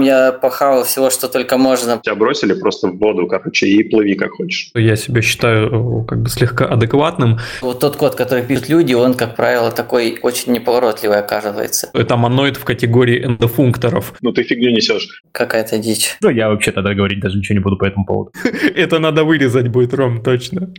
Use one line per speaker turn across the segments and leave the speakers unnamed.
Я похавал всего, что только можно.
Тебя бросили просто в воду, короче, и плыви как хочешь.
Я себя считаю как бы слегка адекватным.
Вот тот код, который пишут люди, он, как правило, такой очень неповоротливый оказывается.
Это моноид в категории эндофункторов.
Ну ты фигню несешь.
Какая-то дичь.
Ну я вообще тогда говорить даже ничего не буду по этому поводу.
Это надо вырезать будет, Ром, точно.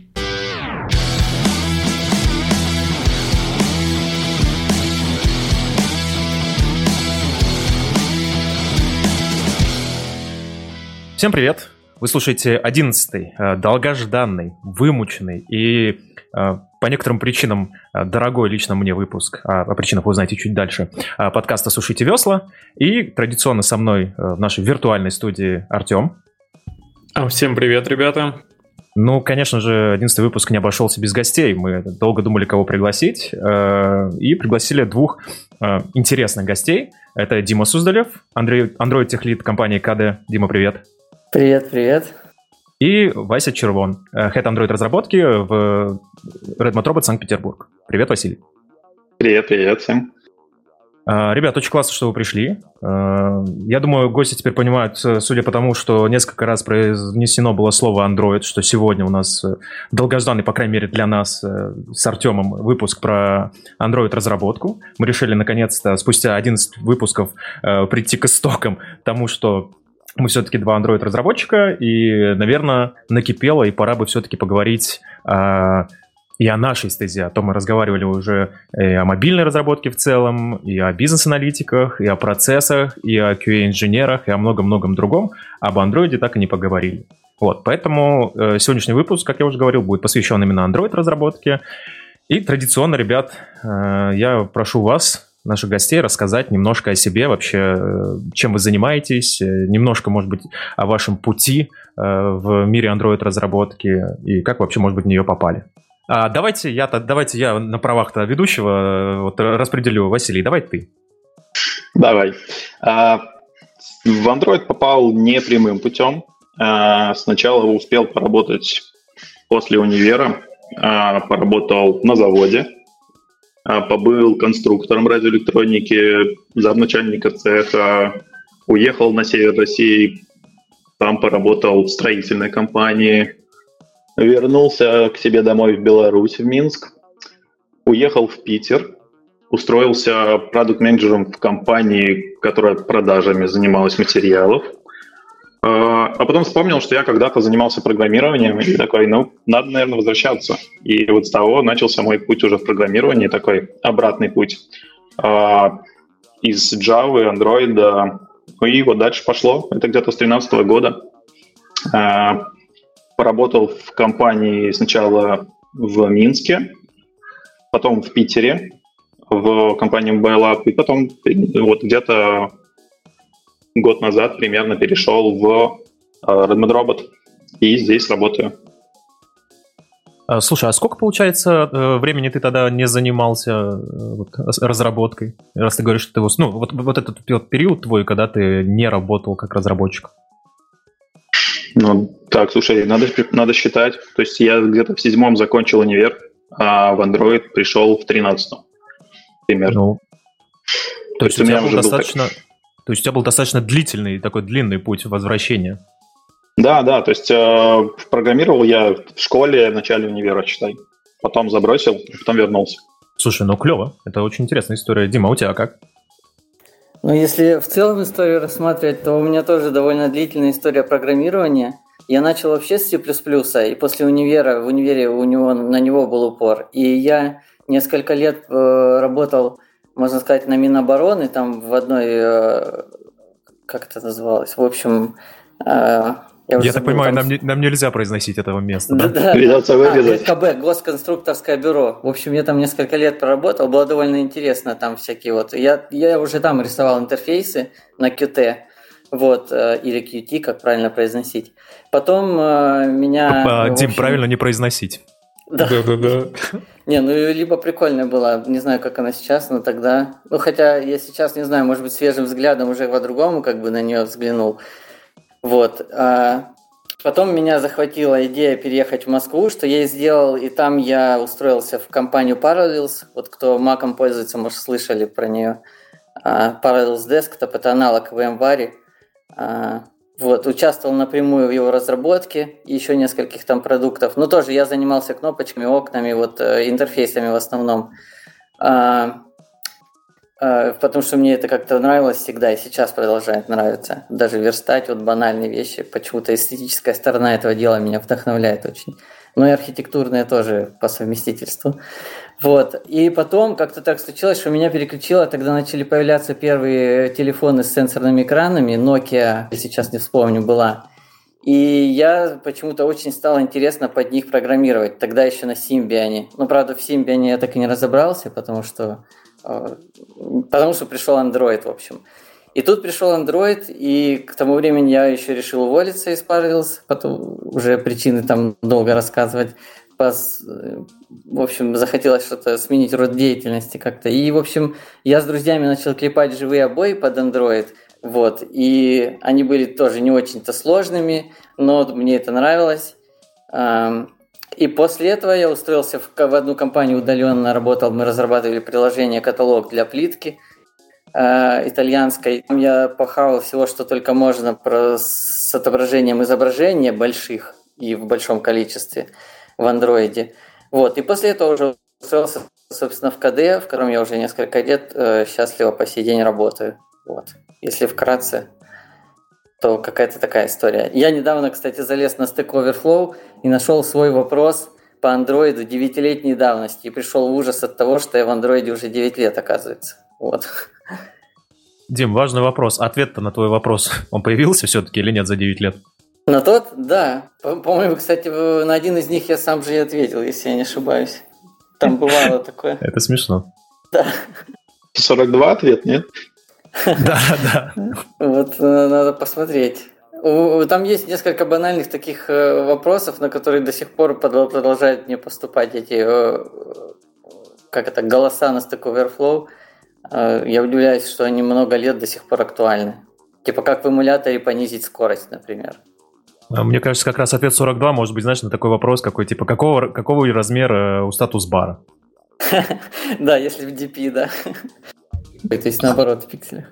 Всем привет! Вы слушаете одиннадцатый, э, долгожданный, вымученный и э, по некоторым причинам э, дорогой лично мне выпуск, а о причинах вы узнаете чуть дальше, подкаста «Сушите весла». И традиционно со мной в нашей виртуальной студии Артем.
А, всем привет, ребята.
Ну, конечно же, одиннадцатый выпуск не обошелся без гостей. Мы долго думали, кого пригласить, и пригласили двух интересных гостей. Это Дима Суздалев, Андрей, Android техлит компании КД. Дима, привет.
Привет, привет.
И Вася Червон, Head Android разработки в Redmond Robot Санкт-Петербург. Привет, Василий.
Привет, привет всем.
А, ребят, очень классно, что вы пришли. А, я думаю, гости теперь понимают, судя по тому, что несколько раз произнесено было слово Android, что сегодня у нас долгожданный, по крайней мере для нас, с Артемом выпуск про Android-разработку. Мы решили, наконец-то, спустя 11 выпусков прийти к истокам тому, что мы все-таки два Android-разработчика, и, наверное, накипело, и пора бы все-таки поговорить э, и о нашей стезе. А то мы разговаривали уже и о мобильной разработке в целом, и о бизнес-аналитиках, и о процессах, и о QA-инженерах, и о многом-многом другом. Об Android так и не поговорили. Вот, поэтому э, сегодняшний выпуск, как я уже говорил, будет посвящен именно Android-разработке. И традиционно, ребят, э, я прошу вас наших гостей рассказать немножко о себе, вообще, э, чем вы занимаетесь, э, немножко, может быть, о вашем пути э, в мире Android-разработки и как вообще, может быть, в нее попали. А давайте я, давайте я на правах-то ведущего вот, распределю. Василий, давай ты.
Давай. А, в Android попал не прямым путем. А, сначала успел поработать после универа, а, поработал на заводе, побыл конструктором радиоэлектроники, замначальника цеха, уехал на север России, там поработал в строительной компании, вернулся к себе домой в Беларусь, в Минск, уехал в Питер, устроился продукт-менеджером в компании, которая продажами занималась материалов – а, а потом вспомнил, что я когда-то занимался программированием, и такой, ну, надо, наверное, возвращаться. И вот с того начался мой путь уже в программировании, такой обратный путь. А, из Java, Android, ну и вот дальше пошло. Это где-то с 2013 года. А, поработал в компании сначала в Минске, потом в Питере, в компании Mobile и потом вот где-то год назад примерно перешел в э, Redmond Robot и здесь работаю.
А, слушай, а сколько, получается, э, времени ты тогда не занимался э, вот, разработкой? Раз ты говоришь, что ты... Ну, вот, вот этот вот период твой, когда ты не работал как разработчик.
Ну, так, слушай, надо, надо считать. То есть я где-то в седьмом закончил универ, а в Android пришел в тринадцатом. Примерно. Ну,
то, то есть, у меня уже достаточно... Был то есть у тебя был достаточно длительный, такой длинный путь возвращения.
Да, да, то есть э, программировал я в школе в начале универа, читай. Потом забросил, потом вернулся.
Слушай, ну клево, это очень интересная история. Дима, у тебя как?
Ну, если в целом историю рассматривать, то у меня тоже довольно длительная история программирования. Я начал вообще с C++, и после универа, в универе у него, на него был упор. И я несколько лет э, работал можно сказать, на Минобороны, там в одной, э, как это называлось, в общем...
Э, я, я так понимаю, там... нам, нам нельзя произносить этого места, да?
Да, Придется вырезать. А, ГКБ, Госконструкторское бюро. В общем, я там несколько лет проработал, было довольно интересно там всякие вот... Я, я уже там рисовал интерфейсы на Qt, вот, э, или Qt, как правильно произносить. Потом меня...
Дим, общем... правильно не произносить.
Да. да, да, Не, ну либо прикольная была, не знаю, как она сейчас, но тогда... Ну, хотя я сейчас, не знаю, может быть, свежим взглядом уже по-другому как бы на нее взглянул. Вот. А потом меня захватила идея переехать в Москву, что я и сделал, и там я устроился в компанию Parallels. Вот кто маком пользуется, может, слышали про нее. А, Parallels Desktop – это аналог VMware. А, вот, участвовал напрямую в его разработке еще нескольких там продуктов. Но тоже я занимался кнопочками, окнами, вот э, интерфейсами в основном. А, а, потому что мне это как-то нравилось всегда и сейчас продолжает нравиться. Даже верстать вот банальные вещи. Почему-то эстетическая сторона этого дела меня вдохновляет очень. Ну и архитектурная тоже по совместительству. Вот. И потом как-то так случилось, что меня переключило, тогда начали появляться первые телефоны с сенсорными экранами, Nokia, сейчас не вспомню, была. И я почему-то очень стало интересно под них программировать. Тогда еще на Symbian. Ну, правда, в Symbian я так и не разобрался, потому что, э, потому что пришел Android, в общем. И тут пришел Android, и к тому времени я еще решил уволиться из Parallels, потом уже причины там долго рассказывать пос, в общем, захотелось что-то сменить род деятельности как-то. И, в общем, я с друзьями начал клепать живые обои под Android. Вот, и они были тоже не очень-то сложными, но мне это нравилось. И после этого я устроился в, в одну компанию удаленно, работал, мы разрабатывали приложение «Каталог для плитки», э, итальянской. Там я похавал всего, что только можно про, с отображением изображения больших и в большом количестве в андроиде. Вот. И после этого уже устроился, собственно, в КД, в котором я уже несколько лет э, счастливо по сей день работаю. Вот. Если вкратце, то какая-то такая история. Я недавно, кстати, залез на Stack Overflow и нашел свой вопрос по андроиду девятилетней давности и пришел в ужас от того, что я в андроиде уже 9 лет, оказывается. Вот.
Дим, важный вопрос. Ответ-то на твой вопрос, он появился все-таки или нет за 9 лет?
На тот, да. По-моему, кстати, на один из них я сам же и ответил, если я не ошибаюсь. Там бывало такое.
Это смешно.
Да.
42 ответ, нет?
Да, да.
Вот э, надо посмотреть. Там есть несколько банальных таких э, вопросов, на которые до сих пор продолжают мне поступать эти, э, как это, голоса на Stack Overflow. Я удивляюсь, что они много лет до сих пор актуальны. Типа как в эмуляторе понизить скорость, например.
А мне кажется, как раз ответ 42 может быть, знаешь, на такой вопрос, какой, типа, какого, какого размера у статус-бара?
Да, если в DP, да. То есть наоборот в пикселях.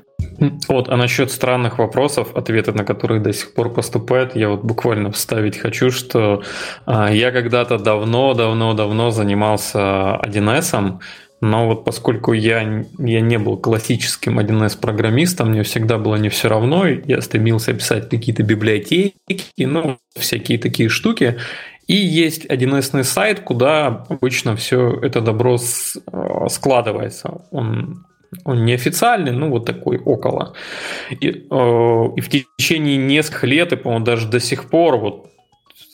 Вот, а насчет странных вопросов, ответы на которые до сих пор поступают, я вот буквально вставить хочу, что а, я когда-то давно-давно-давно занимался 1С, но вот поскольку я, я не был классическим 1С программистом, мне всегда было не все равно, я стремился писать какие-то библиотеки, ну, всякие такие штуки. И есть 1С сайт, куда обычно все это добро э, складывается. Он он неофициальный, ну вот такой около. И, э, и в течение нескольких лет, и, по-моему, даже до сих пор вот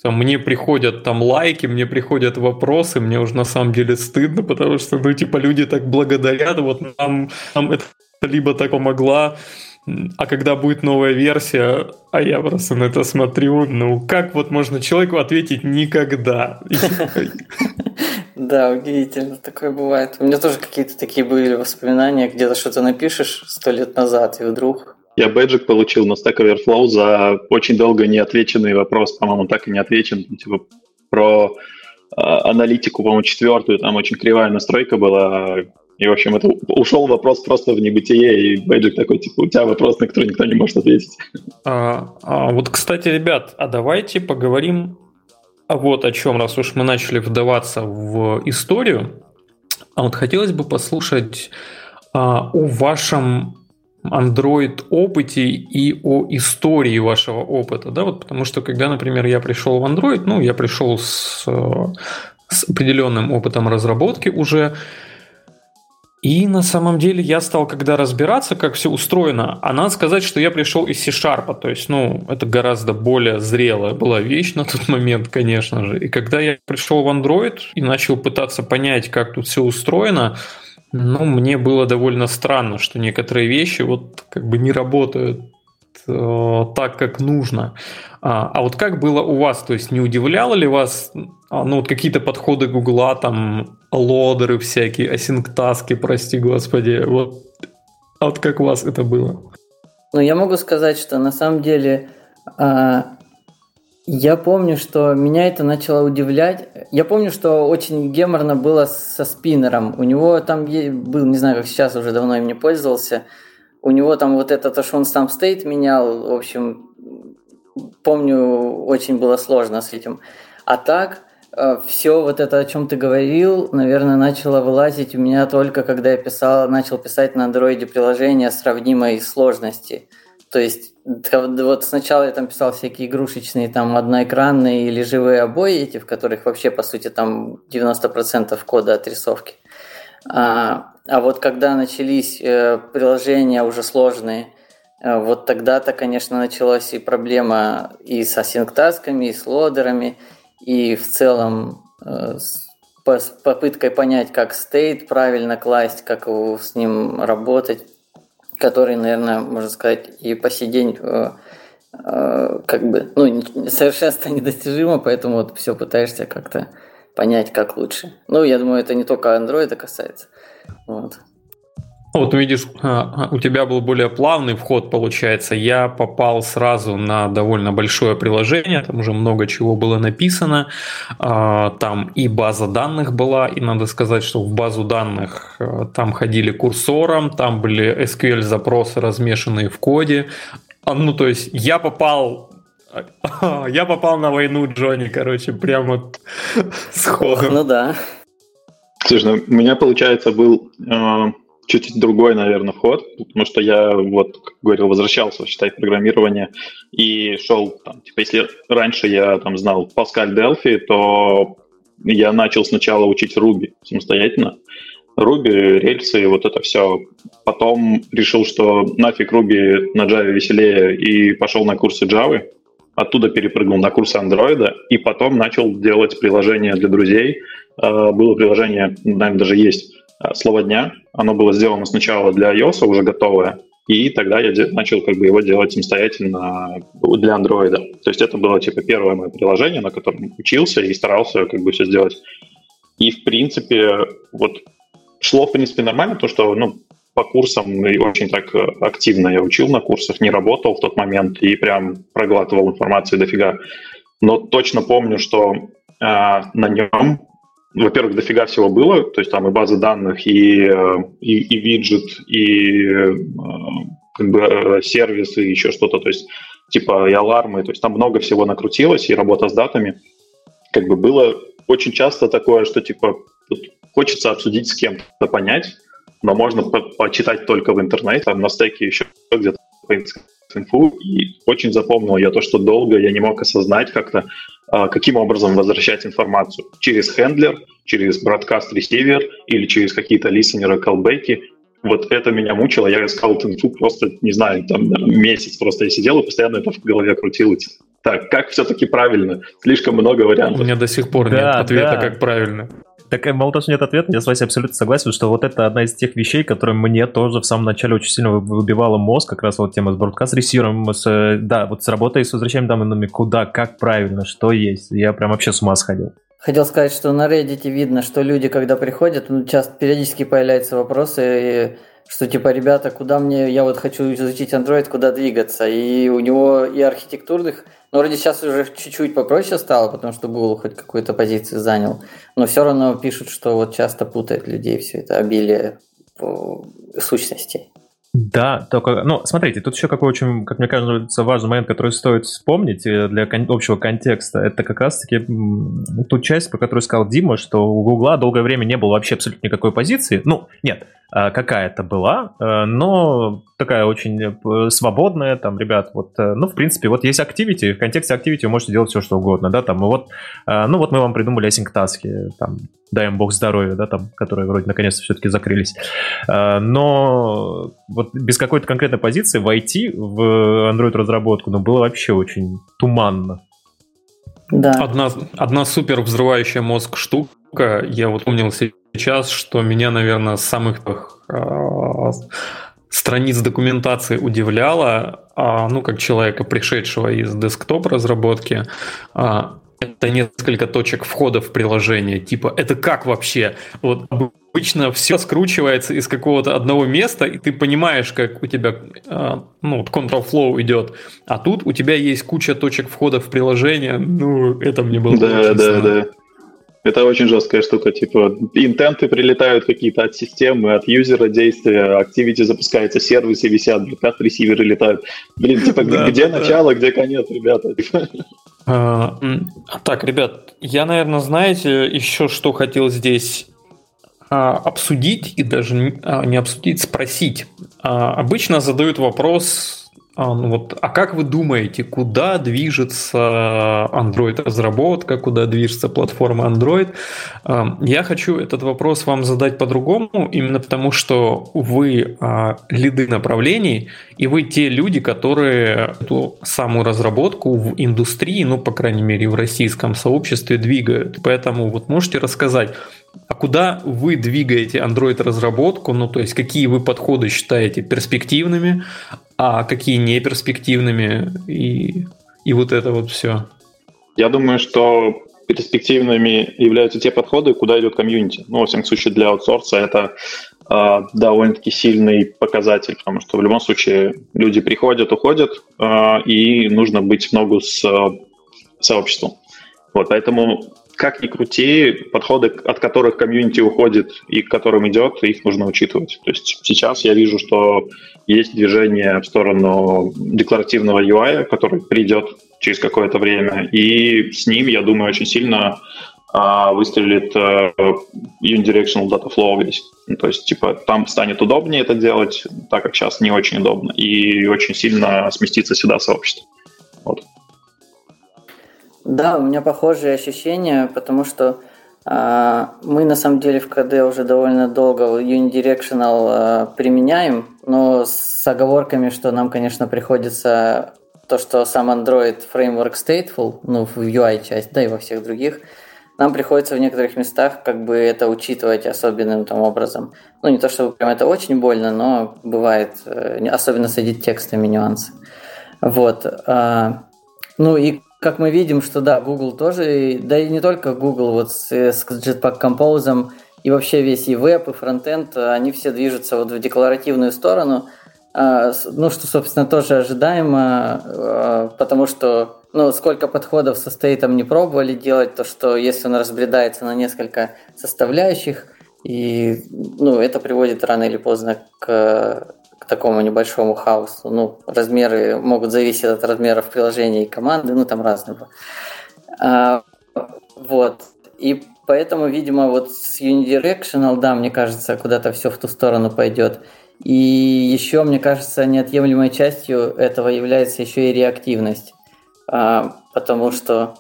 мне приходят там лайки, мне приходят вопросы, мне уже на самом деле стыдно, потому что, ну, типа, люди так благодарят, вот нам, нам это либо так помогла, а когда будет новая версия, а я просто на это смотрю, ну, как вот можно человеку ответить «никогда»?
Да, удивительно, такое бывает. У меня тоже какие-то такие были воспоминания, где-то что-то напишешь сто лет назад, и вдруг
я бэджик получил на Stack Overflow за очень долго неотвеченный вопрос, по-моему, так и не отвечен, типа про э, аналитику, по-моему, четвертую, там очень кривая настройка была, и, в общем, это ушел вопрос просто в небытие, и бэджик такой, типа, у тебя вопрос, на который никто не может ответить.
А, а вот, кстати, ребят, а давайте поговорим вот о чем, раз уж мы начали вдаваться в историю. А вот хотелось бы послушать а, о вашем Android опыте и о истории вашего опыта, да, вот потому что когда, например, я пришел в Android, ну, я пришел с, с определенным опытом разработки уже, и на самом деле я стал, когда разбираться, как все устроено, а надо сказать, что я пришел из C-Sharp, то есть, ну, это гораздо более зрелая была вещь на тот момент, конечно же. И когда я пришел в Android и начал пытаться понять, как тут все устроено, ну, мне было довольно странно, что некоторые вещи вот как бы не работают э, так, как нужно. А, а вот как было у вас? То есть не удивляло ли вас а, ну, вот какие-то подходы Гугла, там, лодеры всякие, асинктаски, прости господи, вот, а вот как у вас это было?
Ну, я могу сказать, что на самом деле а, я помню, что меня это начало удивлять. Я помню, что очень геморно было со спиннером. У него там был, не знаю, как сейчас уже давно им не пользовался, у него там вот этот Ashon Stamp State менял, в общем, помню, очень было сложно с этим. А так, э, все вот это, о чем ты говорил, наверное, начало вылазить у меня только когда я писал, начал писать на андроиде приложение сравнимой сложности. То есть вот сначала я там писал всякие игрушечные там одноэкранные или живые обои эти, в которых вообще по сути там 90% кода отрисовки. А, а вот когда начались э, приложения уже сложные, э, вот тогда-то, конечно, началась и проблема и с асинктасками, и с лодерами, и в целом э, с попыткой понять, как стейт правильно класть, как с ним работать который, наверное, можно сказать, и по сей день э, э, как бы, ну, совершенство недостижимо, поэтому вот все пытаешься как-то понять, как лучше. Ну, я думаю, это не только Android касается. Вот.
Вот видишь, а, а, у тебя был более плавный вход, получается. Я попал сразу на довольно большое приложение, там уже много чего было написано. А, там и база данных была, и надо сказать, что в базу данных там ходили курсором, там были SQL-запросы, размешанные в коде. Ну, то есть я попал я попал на войну Джонни, короче, прямо сходу.
Ну да.
Слушай, ну, у меня, получается, был чуть другой, наверное, вход, потому что я, вот, как говорил, возвращался, считай, программирование и шел, там, типа, если раньше я там знал Pascal Delphi, то я начал сначала учить Ruby самостоятельно. Ruby, рельсы, вот это все. Потом решил, что нафиг Ruby на Java веселее, и пошел на курсы Java. Оттуда перепрыгнул на курсы Android, и потом начал делать приложения для друзей. А, было приложение, наверное, даже есть Э, слово дня. Оно было сделано сначала для iOS, уже готовое, и тогда я начал как бы его делать самостоятельно для Android. То есть это было типа первое мое приложение, на котором учился и старался как бы все сделать. И в принципе вот шло в принципе нормально, то что ну по курсам и очень так активно я учил на курсах, не работал в тот момент и прям проглатывал информацию дофига. Но точно помню, что э, на нем во-первых, дофига всего было, то есть там и база данных, и, э, и, и виджет, и э, как бы э, сервисы, и еще что-то, то есть типа и алармы, то есть там много всего накрутилось, и работа с датами. Как бы было очень часто такое, что типа хочется обсудить с кем-то, понять, но можно по почитать только в интернете, там на стеке еще где-то инфу, и очень запомнил я то, что долго я не мог осознать как-то, а, каким образом возвращать информацию. Через хендлер, через broadcast receiver или через какие-то листенеры, колбеки. Вот это меня мучило. Я искал эту инфу просто, не знаю, там месяц просто я сидел и постоянно это в голове крутилось. Так, как все-таки правильно? Слишком много вариантов.
У меня до сих пор да, нет ответа, да. как правильно.
Так э, мало того, что нет ответа, я с вами абсолютно согласен, что вот это одна из тех вещей, которые мне тоже в самом начале очень сильно выбивала мозг, как раз вот тема с бродкаст ресивером, с, э, да, вот с работой с возвращаемыми данными, куда, как правильно, что есть. Я прям вообще с ума сходил.
Хотел сказать, что на Reddit видно, что люди, когда приходят, ну, часто периодически появляются вопросы, и что типа, ребята, куда мне, я вот хочу изучить Android, куда двигаться. И у него и архитектурных но вроде сейчас уже чуть-чуть попроще стало, потому что Google хоть какую-то позицию занял. Но все равно пишут, что вот часто путает людей все это обилие сущностей.
Да, только, ну, смотрите, тут еще какой очень, как мне кажется, важный момент, который стоит вспомнить э, для кон- общего контекста, это как раз-таки ту часть, про которую сказал Дима, что у Гугла долгое время не было вообще абсолютно никакой позиции. Ну, нет, а, какая-то была, э, но такая очень э, свободная, там, ребят, вот, ну, в принципе, вот есть Activity, в контексте Activity вы можете делать все, что угодно, да, там, вот, ну, вот мы вам придумали async таски, там, даем бог здоровья, да, там, которые вроде наконец-то все-таки закрылись. Но вот без какой-то конкретной позиции войти в Android-разработку, ну, было вообще очень туманно.
Да. Одна, одна супер взрывающая мозг штука, я вот помнил сейчас, что меня, наверное, с самых э, страниц документации удивляло, э, ну, как человека, пришедшего из десктоп-разработки, э, это несколько точек входа в приложение. Типа, это как вообще? Вот обычно все скручивается из какого-то одного места, и ты понимаешь, как у тебя а, ну, control flow идет. А тут у тебя есть куча точек входа в приложение. Ну, это мне было
Да, да, да. Это очень жесткая штука, типа интенты прилетают какие-то от системы, от юзера действия, Activity запускается, сервисы висят, как ресиверы летают. Блин, типа где начало, где конец, ребята?
А, так, ребят, я, наверное, знаете, еще что хотел здесь а, обсудить и даже не обсудить, спросить. Обычно задают вопрос а, ну вот, а как вы думаете, куда движется Android-разработка, куда движется платформа Android? А, я хочу этот вопрос вам задать по-другому, именно потому что вы а, лиды направлений, и вы те люди, которые эту самую разработку в индустрии, ну, по крайней мере, в российском сообществе двигают. Поэтому вот можете рассказать, а куда вы двигаете Android-разработку? Ну, то есть, какие вы подходы считаете перспективными, а какие не перспективными, и, и вот это вот все?
Я думаю, что перспективными являются те подходы, куда идет комьюнити. Ну, во всяком случае, для аутсорса это э, довольно-таки сильный показатель, потому что в любом случае люди приходят, уходят, э, и нужно быть в ногу с э, сообществом. Вот, поэтому как ни крути, подходы, от которых комьюнити уходит и к которым идет, их нужно учитывать. То есть сейчас я вижу, что есть движение в сторону декларативного UI, который придет через какое-то время, и с ним, я думаю, очень сильно а, выстрелит а, unidirectional data flow весь. Ну, то есть, типа, там станет удобнее это делать, так как сейчас не очень удобно, и очень сильно сместится сюда сообщество. Вот.
Да, у меня похожие ощущения, потому что э, мы на самом деле в КД уже довольно долго Unidirectional э, применяем, но с оговорками, что нам, конечно, приходится то, что сам Android Framework stateful, ну, в UI часть, да и во всех других, нам приходится в некоторых местах как бы это учитывать особенным там образом. Ну, не то, чтобы прям это очень больно, но бывает, э, особенно среди текстами нюансы. Вот. Э, ну и как мы видим, что да, Google тоже, да и не только Google, вот с, с Jetpack Compose и вообще весь и веб, и фронтенд, они все движутся вот в декларативную сторону, а, ну, что, собственно, тоже ожидаемо, а, потому что, ну, сколько подходов со стейтом не пробовали делать, то, что если он разбредается на несколько составляющих, и, ну, это приводит рано или поздно к такому небольшому хаосу. Ну, размеры могут зависеть от размеров приложения и команды, ну, там разные. А, вот. И поэтому, видимо, вот с Unidirectional, да, мне кажется, куда-то все в ту сторону пойдет. И еще, мне кажется, неотъемлемой частью этого является еще и реактивность. А, потому что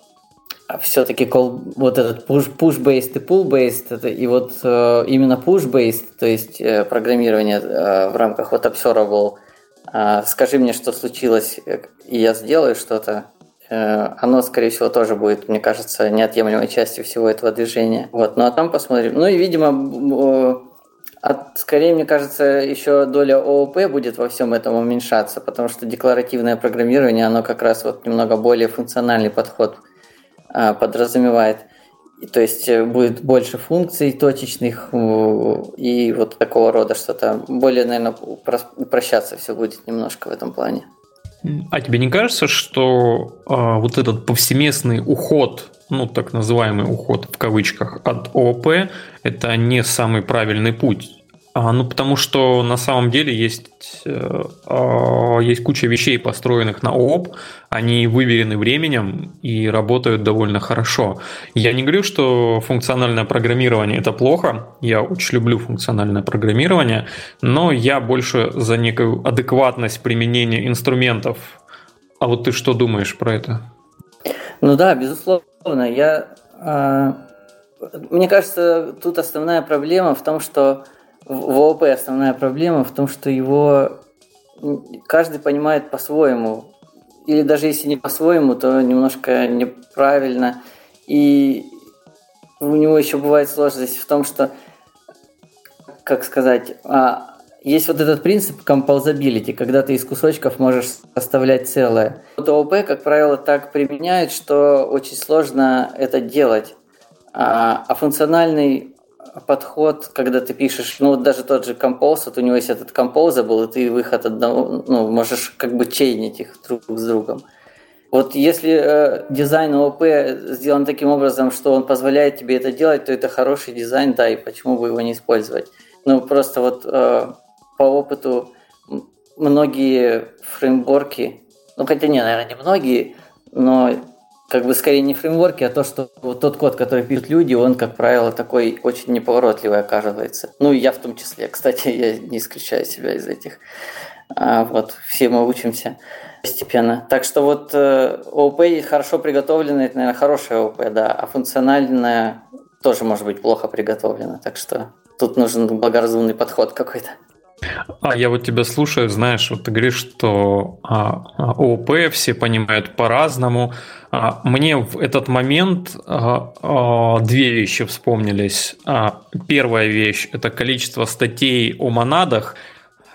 все-таки вот этот push-based и pull-based, и вот э, именно push-based, то есть э, программирование э, в рамках вот observable, э, скажи мне, что случилось, и я сделаю что-то, оно, скорее всего, тоже будет, мне кажется, неотъемлемой частью всего этого движения. Вот, ну а там посмотрим. Ну и, видимо, от, скорее, мне кажется, еще доля ООП будет во всем этом уменьшаться, потому что декларативное программирование, оно как раз вот немного более функциональный подход – а, подразумевает. И, то есть э, будет больше функций точечных и вот такого рода что-то. Более, наверное, упрощаться все будет немножко в этом плане.
А тебе не кажется, что э, вот этот повсеместный уход, ну так называемый уход в кавычках от ООП, это не самый правильный путь? А, ну, потому что на самом деле есть, э, э, есть куча вещей, построенных на ООП, они выверены временем и работают довольно хорошо. Я не говорю, что функциональное программирование это плохо, я очень люблю функциональное программирование, но я больше за некую адекватность применения инструментов. А вот ты что думаешь про это?
Ну да, безусловно. Я, э, мне кажется, тут основная проблема в том, что в ООП основная проблема в том, что его каждый понимает по-своему. Или даже если не по-своему, то немножко неправильно. И у него еще бывает сложность в том, что, как сказать, а, есть вот этот принцип composability, когда ты из кусочков можешь составлять целое. Вот ООП, как правило, так применяют, что очень сложно это делать. А, а функциональный подход, когда ты пишешь, ну вот даже тот же Compose, вот у него есть этот Compose был, и ты выход одного, ну, можешь как бы чейнить их друг с другом. Вот если э, дизайн ООП сделан таким образом, что он позволяет тебе это делать, то это хороший дизайн, да, и почему бы его не использовать. Ну, просто вот э, по опыту многие фреймворки, ну, хотя не, наверное, не многие, но как бы скорее не фреймворки, а то, что вот тот код, который пишут люди, он, как правило, такой очень неповоротливый оказывается. Ну, я в том числе. Кстати, я не исключаю себя из этих. А, вот, все мы учимся постепенно. Так что вот э, ООП хорошо приготовленное, это, наверное, хорошая ООП, да, а функциональная тоже может быть плохо приготовлена. Так что тут нужен благоразумный подход какой-то.
А я вот тебя слушаю, знаешь, вот ты говоришь, что а, а ООП все понимают по-разному. А, мне в этот момент а, а, две вещи вспомнились. А, первая вещь – это количество статей о монадах –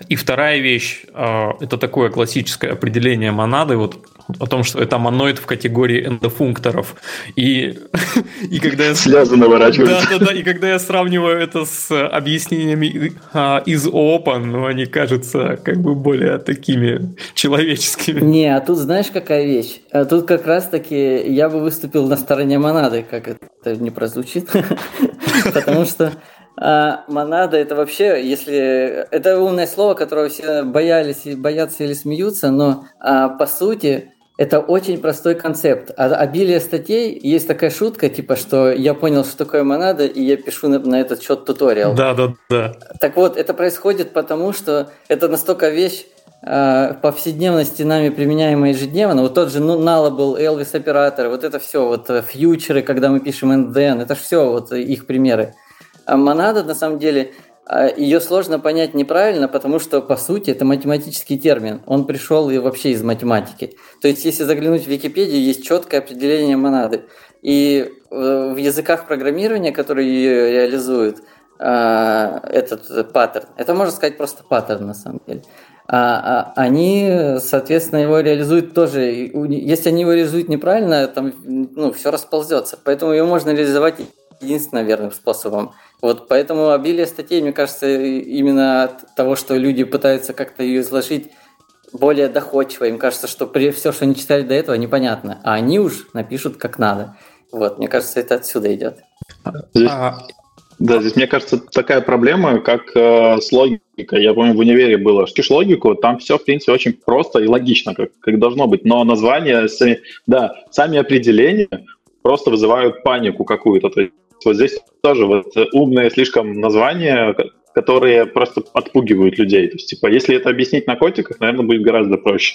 и вторая вещь, а, это такое классическое определение монады, вот о том, что это моноид в категории эндофункторов. И, и когда я...
Слезы наворачиваются.
Да, да, да. И когда я сравниваю это с объяснениями а, из ООПа, ну, они кажутся как бы более такими человеческими.
Не, а тут знаешь, какая вещь? А тут как раз-таки я бы выступил на стороне монады, как это не прозвучит. Потому что а монада это вообще, если это умное слово, которого все боялись, боятся или смеются, но а, по сути это очень простой концепт. А обилие статей, есть такая шутка, типа, что я понял, что такое монада, и я пишу на, на этот счет туториал.
Да, да, да.
Так вот, это происходит потому, что это настолько вещь э, повседневности нами применяемая ежедневно. Вот тот же ну, Nullable, Elvis оператор, вот это все, вот э, фьючеры, когда мы пишем NDN, это все вот их примеры. А монада, на самом деле, ее сложно понять неправильно, потому что, по сути, это математический термин. Он пришел и вообще из математики. То есть, если заглянуть в Википедию, есть четкое определение монады. И э, в языках программирования, которые ее реализуют, а, этот паттерн, это можно сказать просто паттерн на самом деле, они, соответственно, его реализуют тоже. Если они его реализуют неправильно, там ну, все расползется. Поэтому ее можно реализовать единственным верным способом – вот поэтому обилие статей, мне кажется, именно от того, что люди пытаются как-то ее изложить более доходчиво. Им кажется, что при все, что они читали до этого, непонятно. А они уж напишут как надо. Вот, мне кажется, это отсюда идет.
Здесь, а... Да, здесь, мне кажется, такая проблема, как э, с логикой. Я помню, в универе было. Штишь логику, там все, в принципе, очень просто и логично, как, как должно быть. Но названия, да, сами определения просто вызывают панику какую-то. То есть вот здесь тоже вот умные слишком названия, которые просто отпугивают людей. То есть, типа, если это объяснить на котиках, наверное, будет гораздо проще.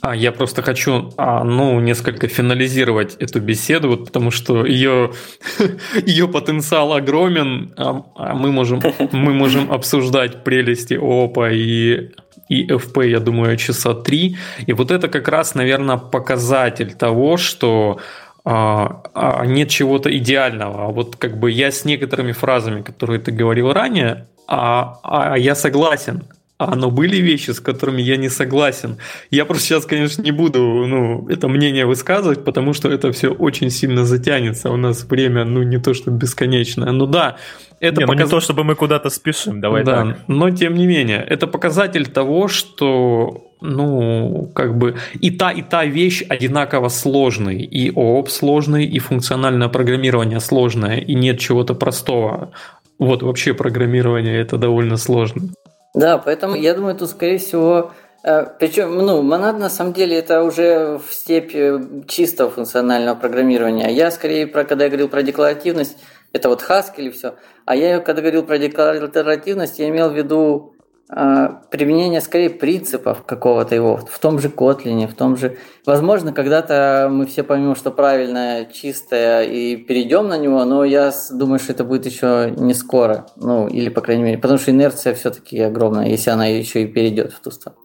А я просто хочу, а, ну, несколько финализировать эту беседу, вот, потому что ее, ее потенциал огромен, а, а мы можем, мы можем обсуждать прелести ООПа и и FP, я думаю, часа три. И вот это как раз, наверное, показатель того, что а, а нет чего-то идеального. А вот как бы я с некоторыми фразами, которые ты говорил ранее, а, а я согласен. А, но были вещи, с которыми я не согласен. Я просто сейчас, конечно, не буду ну, это мнение высказывать, потому что это все очень сильно затянется. У нас время, ну, не то что бесконечное. Ну да,
это не, показ... ну не то, чтобы мы куда-то спешим, давай да, так.
Но тем не менее, это показатель того, что ну, как бы и та, и та вещь одинаково сложный. И ООП сложный, и функциональное программирование сложное, и нет чего-то простого. Вот вообще программирование это довольно сложно.
Да, поэтому я думаю, тут, скорее всего, э, причем, ну, монад на самом деле это уже в степи чистого функционального программирования. Я скорее про, когда я говорил про декларативность, это вот Haskell и все. А я, когда говорил про декларативность, я имел в виду а, применение скорее принципов какого-то его, в том же Kotlin, в том же... Возможно, когда-то мы все поймем, что правильное, чистое, и перейдем на него, но я думаю, что это будет еще не скоро. Ну, или, по крайней мере, потому что инерция все-таки огромная, если она еще и перейдет в ту сторону.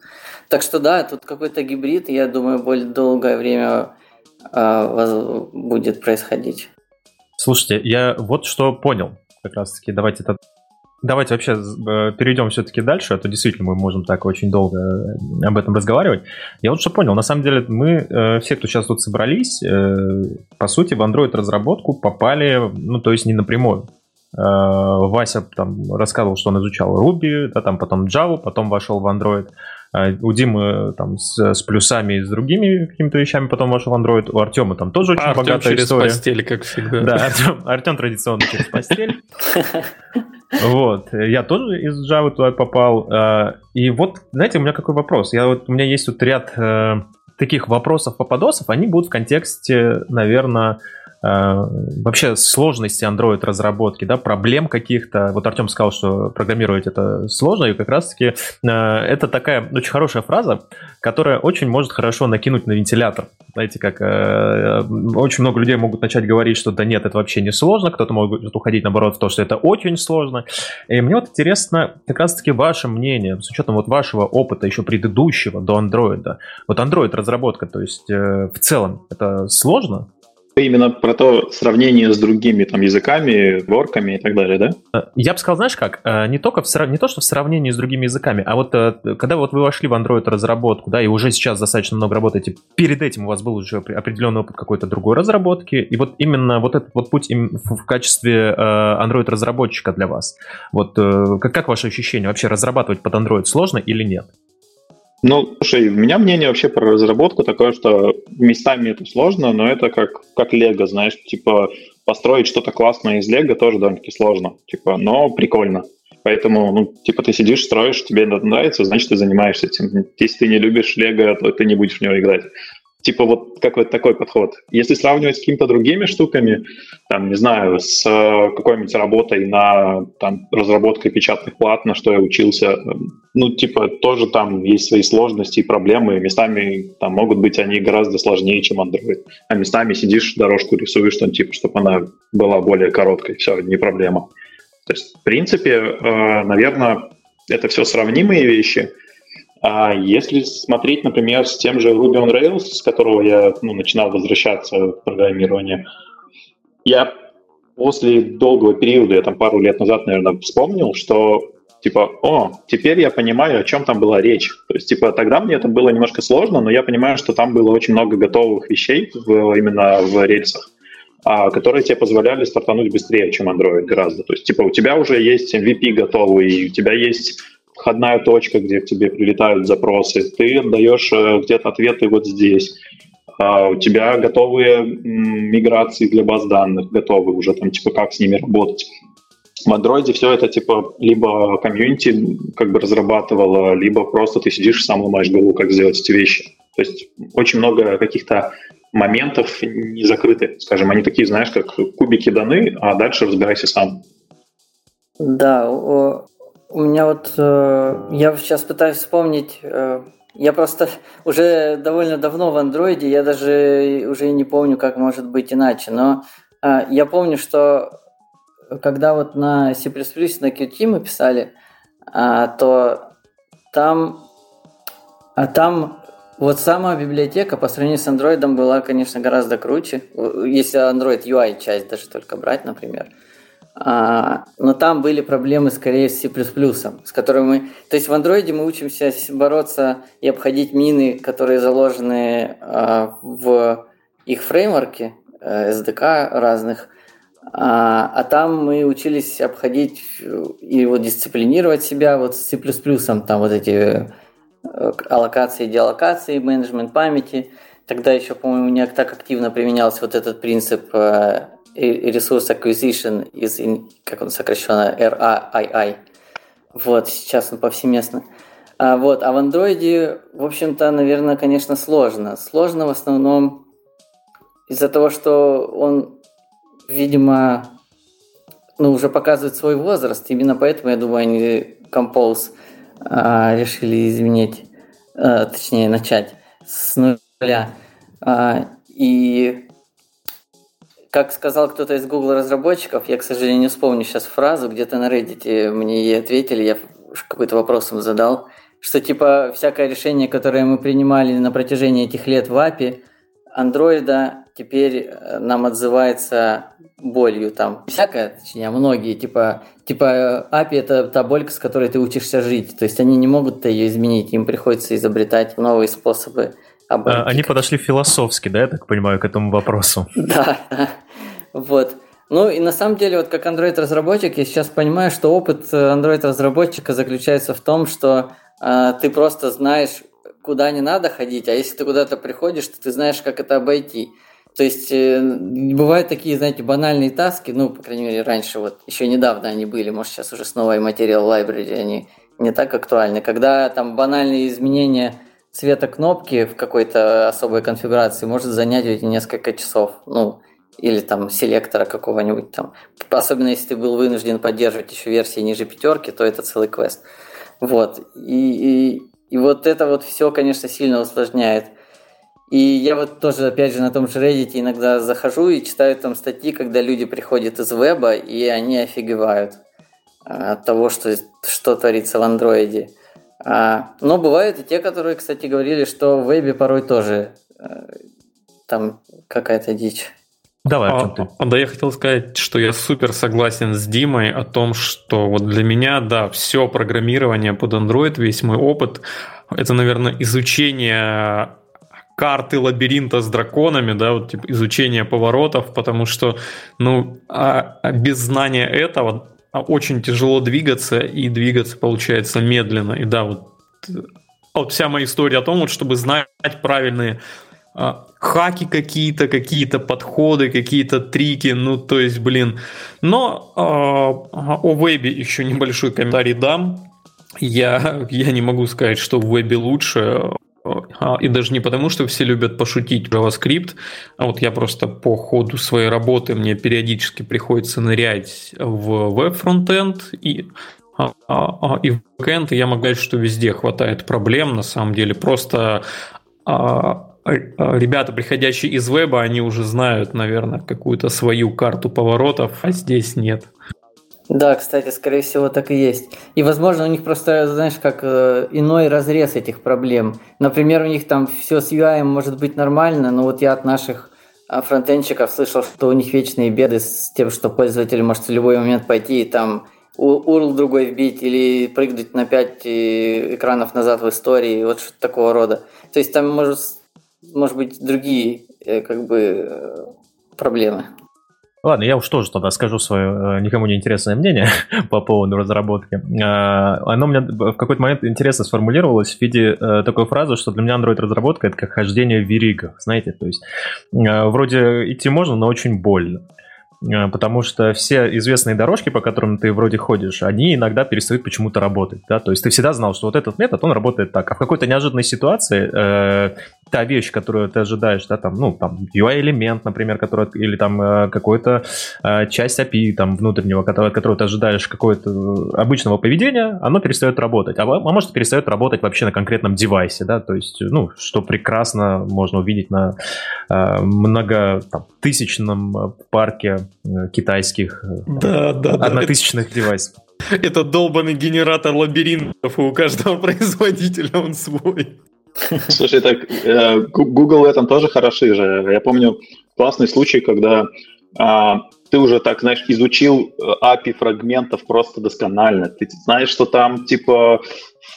Так что да, тут какой-то гибрид, я думаю, более долгое время э, будет происходить.
Слушайте, я вот что понял. Как раз таки, давайте это давайте вообще э, перейдем все-таки дальше, а то действительно мы можем так очень долго э, об этом разговаривать. Я вот что понял, на самом деле мы, э, все, кто сейчас тут собрались, по сути, в Android-разработку попали, ну, то есть не напрямую. Вася там рассказывал, что он изучал Ruby, да, там потом Java, потом вошел в Android. У Димы там с, с плюсами и с другими какими-то вещами потом вошел Android. У Артема там тоже очень
Артем
богатая
через
история.
постель, как всегда.
Да, Артем, Артем традиционно через постель. Вот, я тоже из Java туда попал. а, И вот, знаете, у меня какой вопрос? Я вот, у меня есть вот ряд э, таких вопросов-попадосов, они будут в контексте, наверное, э, вообще сложности Android-разработки, да, проблем каких-то. Вот Артем сказал, что программировать это сложно, и как раз-таки э, это такая очень хорошая фраза, которая очень может хорошо накинуть на вентилятор. Знаете, как э, очень много людей могут начать говорить, что да нет, это вообще не сложно, кто-то может уходить, наоборот, в то, что это очень сложно. И мне вот интересно как раз-таки ваше мнение, с учетом вот вашего опыта еще предыдущего до Android. Вот Android-разработка, то есть э, в целом, это сложно?
Именно про то сравнение с другими там языками, ворками и так далее, да?
Э, Я бы сказал, знаешь как, э, не только в срав- не то, что в сравнении с другими языками, а вот э, когда вот вы вошли в Android разработку, да, и уже сейчас достаточно много работаете, перед этим у вас был уже опре- определенный опыт какой-то другой разработки, и вот именно вот этот вот путь в качестве Android разработчика для вас. Вот как, как ваше ощущение? Вообще разрабатывать под Android сложно или нет?
Ну, слушай, у меня мнение вообще про разработку такое, что местами это сложно, но это как, как Лего, знаешь, типа построить что-то классное из Лего тоже довольно-таки сложно, типа, но прикольно. Поэтому, ну, типа, ты сидишь, строишь, тебе это нравится, значит, ты занимаешься этим. Если ты не любишь Лего, то ты не будешь в него играть. Типа вот какой-то такой подход. Если сравнивать с какими-то другими штуками, там, не знаю, с э, какой-нибудь работой на там, разработкой печатных плат, на что я учился, э, ну, типа, тоже там есть свои сложности и проблемы. Местами там могут быть они гораздо сложнее, чем Android. А местами сидишь, дорожку рисуешь, там, типа, чтобы она была более короткой. Все, не проблема. То есть, в принципе, э, наверное, это все сравнимые вещи. А если смотреть, например, с тем же Ruby on Rails, с которого я ну, начинал возвращаться в программирование, я после долгого периода, я там пару лет назад, наверное, вспомнил, что типа, о, теперь я понимаю, о чем там была речь. То есть, типа, тогда мне это было немножко сложно, но я понимаю, что там было очень много готовых вещей в, именно в рельсах, а, которые тебе позволяли стартануть быстрее, чем Android гораздо. То есть, типа, у тебя уже есть MVP готовый, у тебя есть входная точка, где к тебе прилетают запросы, ты отдаешь э, где-то ответы вот здесь, а у тебя готовые миграции для баз данных, готовы уже там, типа, как с ними работать. В Android все это, типа, либо комьюнити как бы разрабатывало, либо просто ты сидишь сам ломаешь голову, как сделать эти вещи. То есть очень много каких-то моментов не закрыты, скажем, они такие, знаешь, как кубики даны, а дальше разбирайся сам.
Да, у меня вот, э, я сейчас пытаюсь вспомнить, э, я просто уже довольно давно в андроиде, я даже уже не помню, как может быть иначе, но э, я помню, что когда вот на C++ на Qt мы писали, а, то там, а там вот сама библиотека по сравнению с андроидом была, конечно, гораздо круче, если Android UI часть даже только брать, например. Но там были проблемы скорее с C++, с которыми мы... То есть в андроиде мы учимся бороться и обходить мины, которые заложены а, в их фреймворке, SDK разных, а, а там мы учились обходить и вот дисциплинировать себя вот с C++, там вот эти аллокации, деаллокации, менеджмент памяти. Тогда еще, по-моему, не так активно применялся вот этот принцип Resource Acquisition из, как он сокращенно, RAII. Вот, сейчас он повсеместно. А, вот, а в андроиде, в общем-то, наверное, конечно, сложно. Сложно в основном из-за того, что он, видимо, ну, уже показывает свой возраст. Именно поэтому, я думаю, они Compose а, решили изменить, а, точнее, начать с нуля. А, и как сказал кто-то из Google разработчиков, я, к сожалению, не вспомню сейчас фразу, где-то на Reddit мне ей ответили, я какой-то вопрос им задал, что типа всякое решение, которое мы принимали на протяжении этих лет в API, андроида теперь нам отзывается болью там. Всякое, точнее, многие, типа, типа API это та боль, с которой ты учишься жить. То есть они не могут ее изменить, им приходится изобретать новые способы
обойти. Они подошли философски, да, я так понимаю, к этому вопросу.
Да, вот. Ну и на самом деле, вот как Android-разработчик, я сейчас понимаю, что опыт Android-разработчика заключается в том, что а, ты просто знаешь, куда не надо ходить, а если ты куда-то приходишь, то ты знаешь, как это обойти. То есть э, бывают такие, знаете, банальные таски, ну, по крайней мере, раньше, вот еще недавно они были, может, сейчас уже с новой Material Library они не так актуальны. Когда там банальные изменения цвета кнопки в какой-то особой конфигурации может занять эти несколько часов, ну, или там селектора какого-нибудь там. Особенно если ты был вынужден поддерживать еще версии ниже пятерки, то это целый квест. Вот. И, и, и вот это вот все, конечно, сильно усложняет и я вот тоже, опять же, на том же Reddit иногда захожу и читаю там статьи, когда люди приходят из веба, и они офигевают а, от того, что, что творится в андроиде. А, но бывают и те, которые, кстати, говорили, что в вебе порой тоже а, там какая-то дичь.
Давай, а? А, да, я хотел сказать, что я супер согласен с Димой о том, что вот для меня, да, все программирование под Android, весь мой опыт, это, наверное, изучение карты лабиринта с драконами, да, вот типа изучение поворотов, потому что, ну, а, а без знания этого очень тяжело двигаться, и двигаться получается медленно. И да, вот, вот вся моя история о том, вот, чтобы знать правильные а, хаки какие-то, какие-то подходы, какие-то трики, ну, то есть, блин. Но а, о вебе еще небольшой комментарий дам. Я, я не могу сказать, что в вебе лучше. А, и даже не потому, что все любят пошутить JavaScript, а вот я просто по ходу своей работы мне периодически приходится нырять в веб-фронтенд и а, а, и в бэкэнд, и я могу сказать, что везде хватает проблем, на самом деле. Просто ребята, приходящие из веба, они уже знают, наверное, какую-то свою карту поворотов, а здесь нет.
Да, кстати, скорее всего, так и есть. И, возможно, у них просто, знаешь, как э, иной разрез этих проблем. Например, у них там все с UI может быть нормально, но вот я от наших а, фронтенщиков слышал, что у них вечные беды с тем, что пользователь может в любой момент пойти и там URL другой вбить или прыгнуть на 5 э, экранов назад в истории, вот что-то такого рода. То есть там может, может быть другие э, как бы проблемы.
Ладно, я уж тоже тогда скажу свое э, никому не интересное мнение по поводу разработки. Э, оно меня в какой-то момент интересно сформулировалось в виде э, такой фразы, что для меня Android-разработка — это как хождение в веригах, знаете, то есть вроде идти можно, но очень больно. Потому что все известные дорожки, по которым ты вроде ходишь, они иногда перестают почему-то работать, да, то есть ты всегда знал, что вот этот метод, он работает так, а в какой-то неожиданной ситуации э, та вещь, которую ты ожидаешь, да, там, ну, там, UI-элемент, например, который, или там э, какой-то э, часть API, там, внутреннего, который, от которого ты ожидаешь какого-то обычного поведения, оно перестает работать, а, а может перестает работать вообще на конкретном девайсе, да, то есть, ну, что прекрасно можно увидеть на э, много, там, тысячном э, парке Э, китайских э, да, да, однотысячных да. девайсов.
Это долбанный генератор лабиринтов, и у каждого производителя он свой.
Слушай, так э, Google в этом тоже хороши же. Я помню классный случай, когда а, ты уже так, знаешь, изучил API фрагментов просто досконально. Ты знаешь, что там, типа,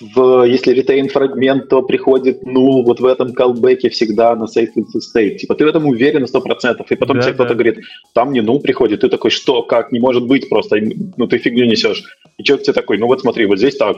в, если retain фрагмент, то приходит null вот в этом callback всегда на safe state. Типа ты в этом уверен на 100%, и потом да, тебе да. кто-то говорит, там не null приходит, ты такой, что, как, не может быть просто, ну ты фигню несешь. И человек тебе такой, ну вот смотри, вот здесь так,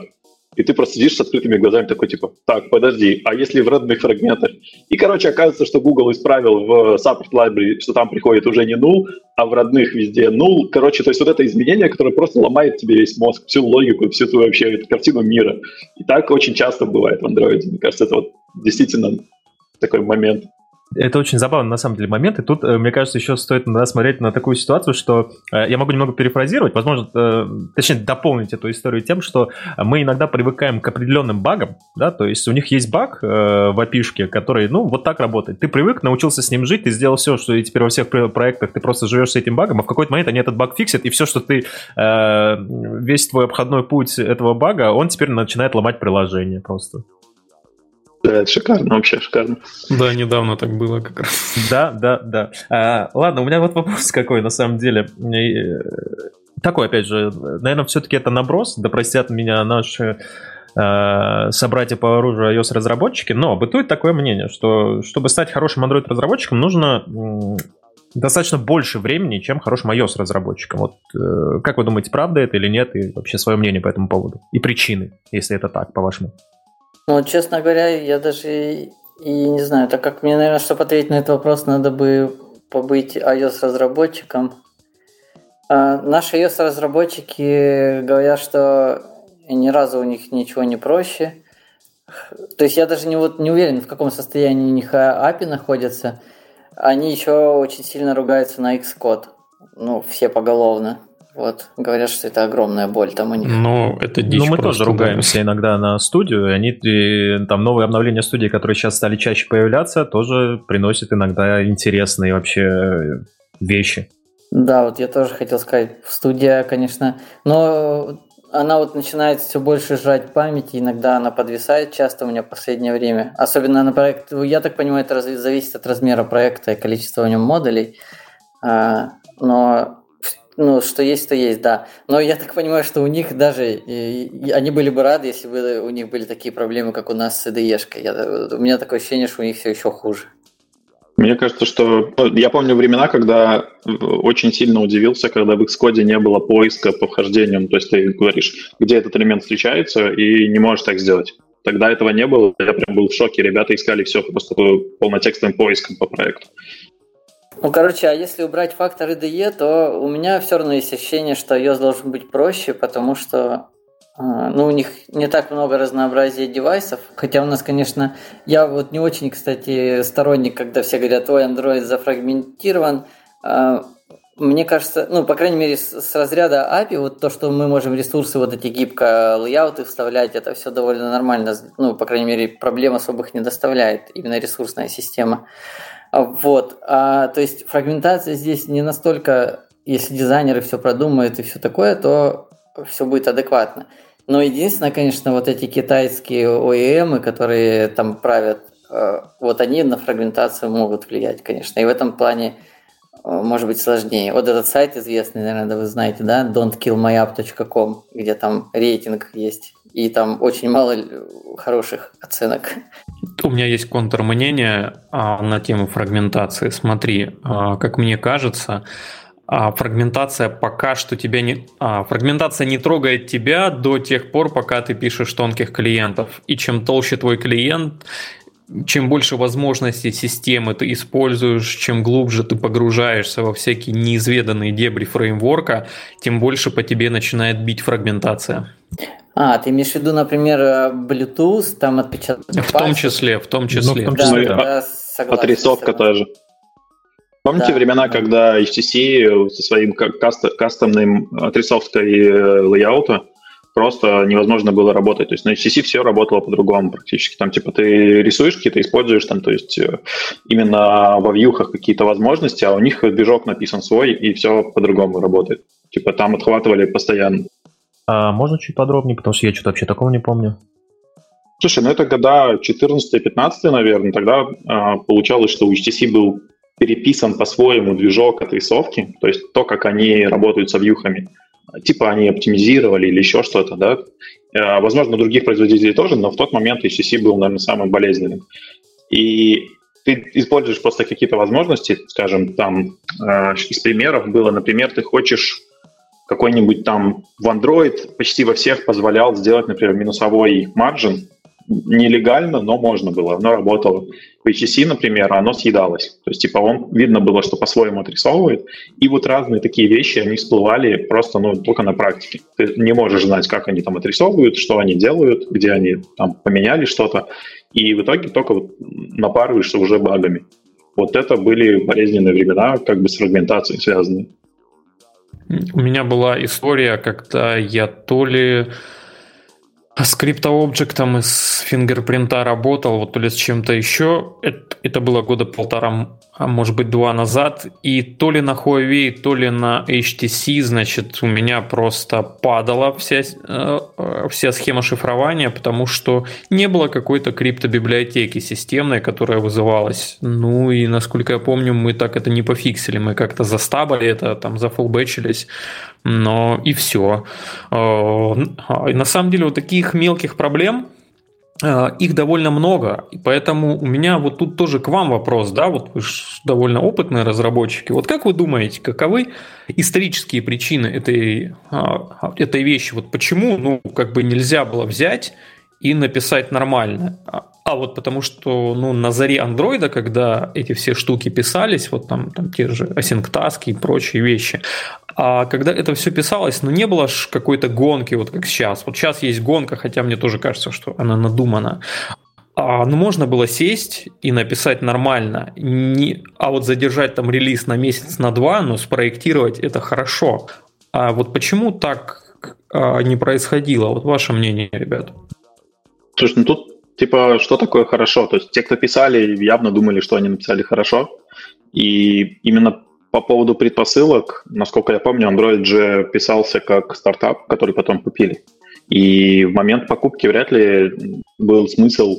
и ты просто сидишь с открытыми глазами такой, типа, так, подожди, а если в родных фрагментах? И, короче, оказывается, что Google исправил в Support Library, что там приходит уже не null, а в родных везде null. Короче, то есть вот это изменение, которое просто ломает тебе весь мозг, всю логику, всю твою вообще эту картину мира. И так очень часто бывает в Android. Мне кажется, это вот действительно такой момент.
Это очень забавный, на самом деле, момент. И тут, э, мне кажется, еще стоит надо смотреть на такую ситуацию, что э, я могу немного перефразировать, возможно, э, точнее, дополнить эту историю тем, что мы иногда привыкаем к определенным багам, да, то есть у них есть баг в опишке, который, ну, вот так работает. Ты привык, научился с ним жить, ты сделал все, что и теперь во всех проектах ты просто живешь с этим багом, а в какой-то момент они этот баг фиксят, и все, что ты, весь твой обходной путь этого бага, он теперь начинает ломать приложение просто.
Да, это шикарно, вообще шикарно.
Да, недавно так было как раз.
Да, да, да. А, ладно, у меня вот вопрос какой, на самом деле. Э, такой, опять же, наверное, все-таки это наброс, да простят меня наши э, собратья по оружию iOS-разработчики, но бытует такое мнение, что чтобы стать хорошим Android-разработчиком, нужно достаточно больше времени, чем хорошим iOS-разработчиком. Вот э, как вы думаете, правда это или нет, и вообще свое мнение по этому поводу? И причины, если это так, по-вашему?
Ну, честно говоря, я даже и не знаю, так как мне, наверное, чтобы ответить на этот вопрос, надо бы побыть iOS-разработчиком. А наши iOS-разработчики говорят, что ни разу у них ничего не проще. То есть я даже не, вот, не уверен, в каком состоянии у них API находится. Они еще очень сильно ругаются на Xcode. Ну, все поголовно. Вот, говорят, что это огромная боль там у них.
Ну, это дичь
Ну, мы
просто,
тоже ругаемся
да.
иногда на студию, и они, и, там, новые обновления студии, которые сейчас стали чаще появляться, тоже приносят иногда интересные вообще вещи.
Да, вот я тоже хотел сказать, студия, конечно, но она вот начинает все больше жрать память, и иногда она подвисает часто у меня в последнее время. Особенно на проект, я так понимаю, это зависит от размера проекта и количества в нем модулей. А, но ну, что есть, то есть, да. Но я так понимаю, что у них даже, и, они были бы рады, если бы у них были такие проблемы, как у нас с IDE-шкой. Я, у меня такое ощущение, что у них все еще хуже.
Мне кажется, что... Ну, я помню времена, когда очень сильно удивился, когда в Xcode не было поиска по вхождениям. То есть ты говоришь, где этот элемент встречается, и не можешь так сделать. Тогда этого не было. Я прям был в шоке. Ребята искали все просто полнотекстовым поиском по проекту.
Ну, короче, а если убрать фактор IDE, то у меня все равно есть ощущение, что iOS должен быть проще, потому что ну, у них не так много разнообразия девайсов. Хотя у нас, конечно, я вот не очень, кстати, сторонник, когда все говорят, ой, Android зафрагментирован. Мне кажется, ну, по крайней мере, с, с разряда API, вот то, что мы можем ресурсы вот эти гибко лейауты вставлять, это все довольно нормально. Ну, по крайней мере, проблем особых не доставляет именно ресурсная система. Вот. А, то есть фрагментация здесь не настолько, если дизайнеры все продумают и все такое, то все будет адекватно. Но единственное, конечно, вот эти китайские OEM, которые там правят, э, вот они на фрагментацию могут влиять, конечно. И в этом плане э, может быть сложнее. Вот этот сайт известный, наверное, вы знаете, да, don'tkillmyapp.com, где там рейтинг есть, и там очень мало хороших оценок.
У меня есть контрмнение а, на тему фрагментации. Смотри, а, как мне кажется, а, фрагментация пока что тебя не... Фрагментация не трогает тебя до тех пор, пока ты пишешь тонких клиентов. И чем толще твой клиент, чем больше возможностей системы ты используешь, чем глубже ты погружаешься во всякие неизведанные дебри фреймворка, тем больше по тебе начинает бить фрагментация.
А, ты имеешь в виду, например, Bluetooth, там отпечаток
В том числе, в том числе.
Ну, в том числе. Да, да, согласен, Отрисовка тоже. Помните да. времена, когда HTC со своим кастомным отрисовкой э, лейаута просто невозможно было работать. То есть на HTC все работало по-другому практически. Там типа ты рисуешь какие-то, используешь там, то есть э, именно во вьюхах какие-то возможности, а у них движок написан свой, и все по-другому работает. Типа там отхватывали постоянно.
А можно чуть подробнее, потому что я что-то вообще такого не помню.
Слушай, ну это года 14-15, наверное. Тогда а, получалось, что у HTC был переписан по-своему движок отрисовки, то есть то, как они работают со вьюхами. Типа они оптимизировали или еще что-то, да. А, возможно, у других производителей тоже, но в тот момент HTC был, наверное, самым болезненным. И ты используешь просто какие-то возможности, скажем, там э, из примеров было, например, ты хочешь какой-нибудь там в Android почти во всех позволял сделать, например, минусовой маржин. Нелегально, но можно было, оно работало. В HTC, например, оно съедалось. То есть, типа, он, видно было, что по-своему отрисовывает. И вот разные такие вещи, они всплывали просто, ну, только на практике. Ты не можешь знать, как они там отрисовывают, что они делают, где они там поменяли что-то. И в итоге только вот напарываешься уже багами. Вот это были болезненные времена, как бы с фрагментацией связанные.
У меня была история, когда я то ли с криптообъектом из фингерпринта работал, вот то ли с чем-то еще. Это, это было года полтора, а может быть два назад. И то ли на Huawei, то ли на HTC, значит, у меня просто падала вся, э, вся схема шифрования, потому что не было какой-то криптобиблиотеки системной, которая вызывалась. Ну и, насколько я помню, мы так это не пофиксили. Мы как-то застабали это, там зафулбэчились но и все. Э, на самом деле вот таких мелких проблем, э, их довольно много, и поэтому у меня вот тут тоже к вам вопрос, да, вот вы же довольно опытные разработчики. Вот как вы думаете, каковы исторические причины этой, э, этой вещи? Вот почему, ну, как бы нельзя было взять и написать нормально. А, вот потому что ну, на заре андроида, когда эти все штуки писались, вот там, там те же async таски и прочие вещи, а когда это все писалось, ну не было ж какой-то гонки, вот как сейчас. Вот сейчас есть гонка, хотя мне тоже кажется, что она надумана. А, ну, можно было сесть и написать нормально, не, а вот задержать там релиз на месяц, на два, но спроектировать это хорошо. А вот почему так а, не происходило? Вот ваше мнение, ребят.
Слушай, ну тут типа что такое хорошо? То есть те, кто писали, явно думали, что они написали хорошо. И именно по поводу предпосылок, насколько я помню, Android же писался как стартап, который потом купили. И в момент покупки вряд ли был смысл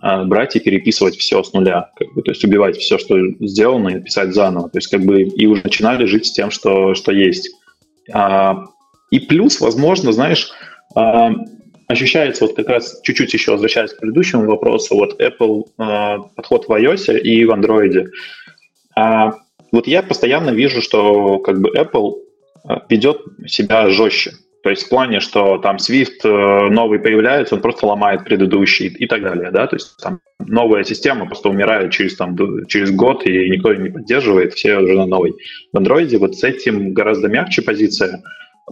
а, брать и переписывать все с нуля, как бы, то есть убивать все, что сделано, и писать заново. То есть как бы и уже начинали жить с тем, что, что есть. А, и плюс, возможно, знаешь, а, ощущается вот как раз чуть-чуть еще возвращаясь к предыдущему вопросу, вот Apple а, подход в iOS и в Android. А, вот я постоянно вижу, что как бы Apple а, ведет себя жестче. То есть в плане, что там Swift э, новый появляется, он просто ломает предыдущий и так далее, да, то есть там новая система просто умирает через, там, через год, и никто ее не поддерживает, все уже на новой. В Android вот с этим гораздо мягче позиция,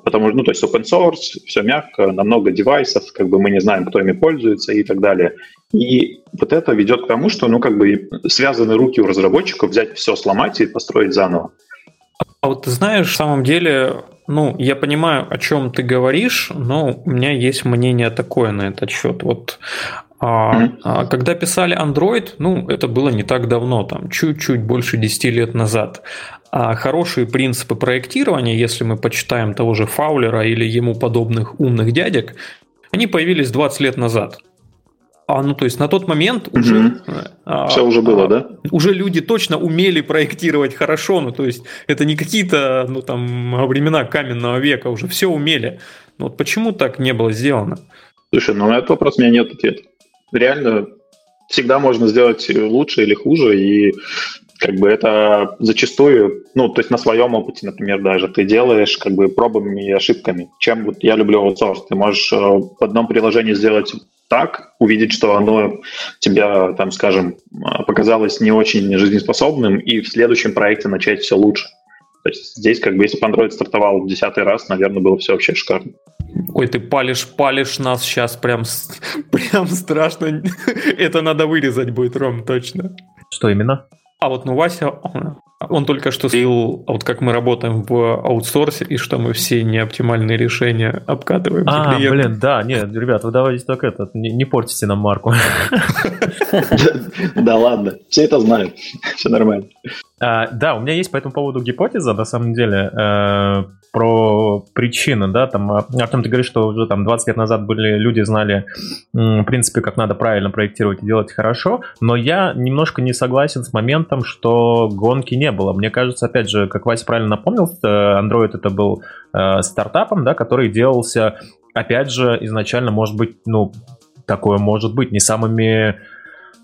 потому что, ну, то есть open source, все мягко, на много девайсов, как бы мы не знаем, кто ими пользуется и так далее. И вот это ведет к тому, что, ну, как бы связаны руки у разработчиков взять все, сломать и построить заново.
А вот ты знаешь, в самом деле ну, я понимаю, о чем ты говоришь, но у меня есть мнение такое на этот счет. Вот а, а, когда писали Android, ну, это было не так давно, там, чуть-чуть больше 10 лет назад. А хорошие принципы проектирования, если мы почитаем того же Фаулера или ему подобных умных дядек, они появились 20 лет назад. А, ну, то есть на тот момент
угу. уже... А, Все уже было, а, да?
Уже люди точно умели проектировать хорошо, ну, то есть это не какие-то, ну, там, времена каменного века, уже все умели. Вот почему так не было сделано?
Слушай, ну, на этот вопрос у меня нет ответа. Реально, всегда можно сделать лучше или хуже, и как бы это зачастую, ну, то есть на своем опыте, например, даже ты делаешь как бы пробами и ошибками. Чем вот я люблю аутсорс, ты можешь э, в одном приложении сделать так, увидеть, что оно тебя, там, скажем, показалось не очень жизнеспособным, и в следующем проекте начать все лучше. То есть здесь, как бы, если бы Android стартовал в десятый раз, наверное, было все вообще шикарно.
Ой, ты палишь, палишь нас сейчас прям, прям страшно. Это надо вырезать будет, Ром, точно.
Что именно?
А вот ну Вася, он, он только что сказал, вот как мы работаем в аутсорсе, и что мы все неоптимальные решения обкатываем.
А, блин, да, нет, ребят, вы давайте только это, не, не портите нам марку.
Да ладно, все это знают, все нормально.
А, да, у меня есть по этому поводу гипотеза, на самом деле, э, про причины, да, там, а, Артем, ты говоришь, что уже там 20 лет назад были, люди знали, в принципе, как надо правильно проектировать и делать хорошо, но я немножко не согласен с моментом, что гонки не было. Мне кажется, опять же, как Вася правильно напомнил, э, Android это был э, стартапом, да, который делался, опять же, изначально, может быть, ну, такое может быть, не самыми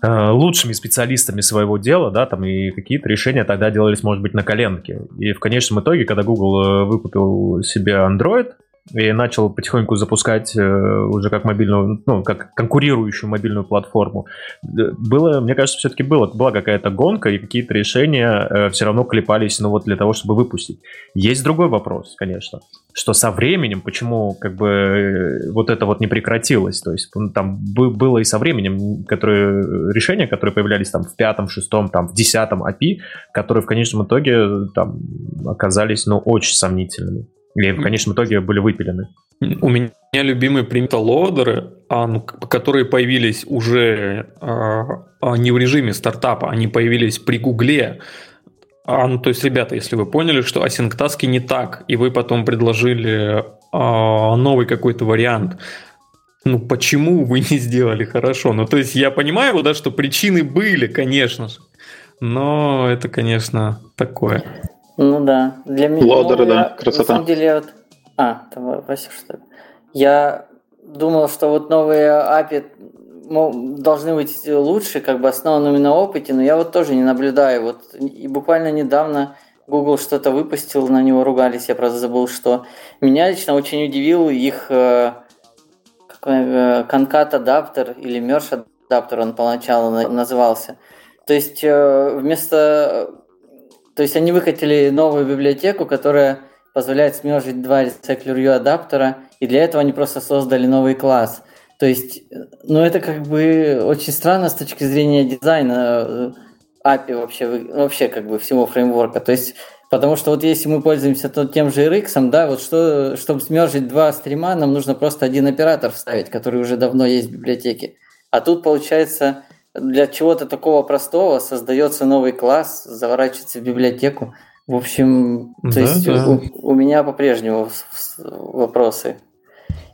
Э, лучшими специалистами своего дела, да, там и какие-то решения тогда делались, может быть, на коленке. И в конечном итоге, когда Google э, выкупил себе Android, и начал потихоньку запускать э, уже как мобильную, ну, как конкурирующую мобильную платформу. Было, мне кажется, все-таки было, была какая-то гонка, и какие-то решения э, все равно клепались, ну, вот для того, чтобы выпустить. Есть другой вопрос, конечно, что со временем, почему как бы э, вот это вот не прекратилось, то есть ну, там было и со временем которые, решения, которые появлялись там в пятом, шестом, там в десятом API, которые в конечном итоге там оказались, ну, очень сомнительными. И в конечном итоге были выпилены.
У меня любимые примета лоадеры, а, ну, которые появились уже а, а, не в режиме стартапа, они появились при Гугле. Ну, то есть, ребята, если вы поняли, что асинктаски не так, и вы потом предложили новый какой-то вариант, ну почему вы не сделали хорошо? Ну, то есть я понимаю, да, что причины были, конечно же, но это, конечно, такое.
Ну да. Для меня
Лодеры, да, красота. На
самом деле, вот... А, там Вася, что ли? Я думал, что вот новые API должны быть лучше, как бы основанными на опыте, но я вот тоже не наблюдаю. Вот и буквально недавно Google что-то выпустил, на него ругались, я просто забыл, что. Меня лично очень удивил их, э, конкат адаптер или мерш адаптер он поначалу назывался. То есть вместо... То есть они выкатили новую библиотеку, которая позволяет смержить два View адаптера, и для этого они просто создали новый класс. То есть, ну это как бы очень странно с точки зрения дизайна API вообще, вообще как бы всего фреймворка. То есть Потому что вот если мы пользуемся то, тем же RX, да, вот что, чтобы смержить два стрима, нам нужно просто один оператор вставить, который уже давно есть в библиотеке. А тут, получается, для чего-то такого простого создается новый класс, заворачивается в библиотеку. В общем, то да, есть да. У, у меня по-прежнему вопросы.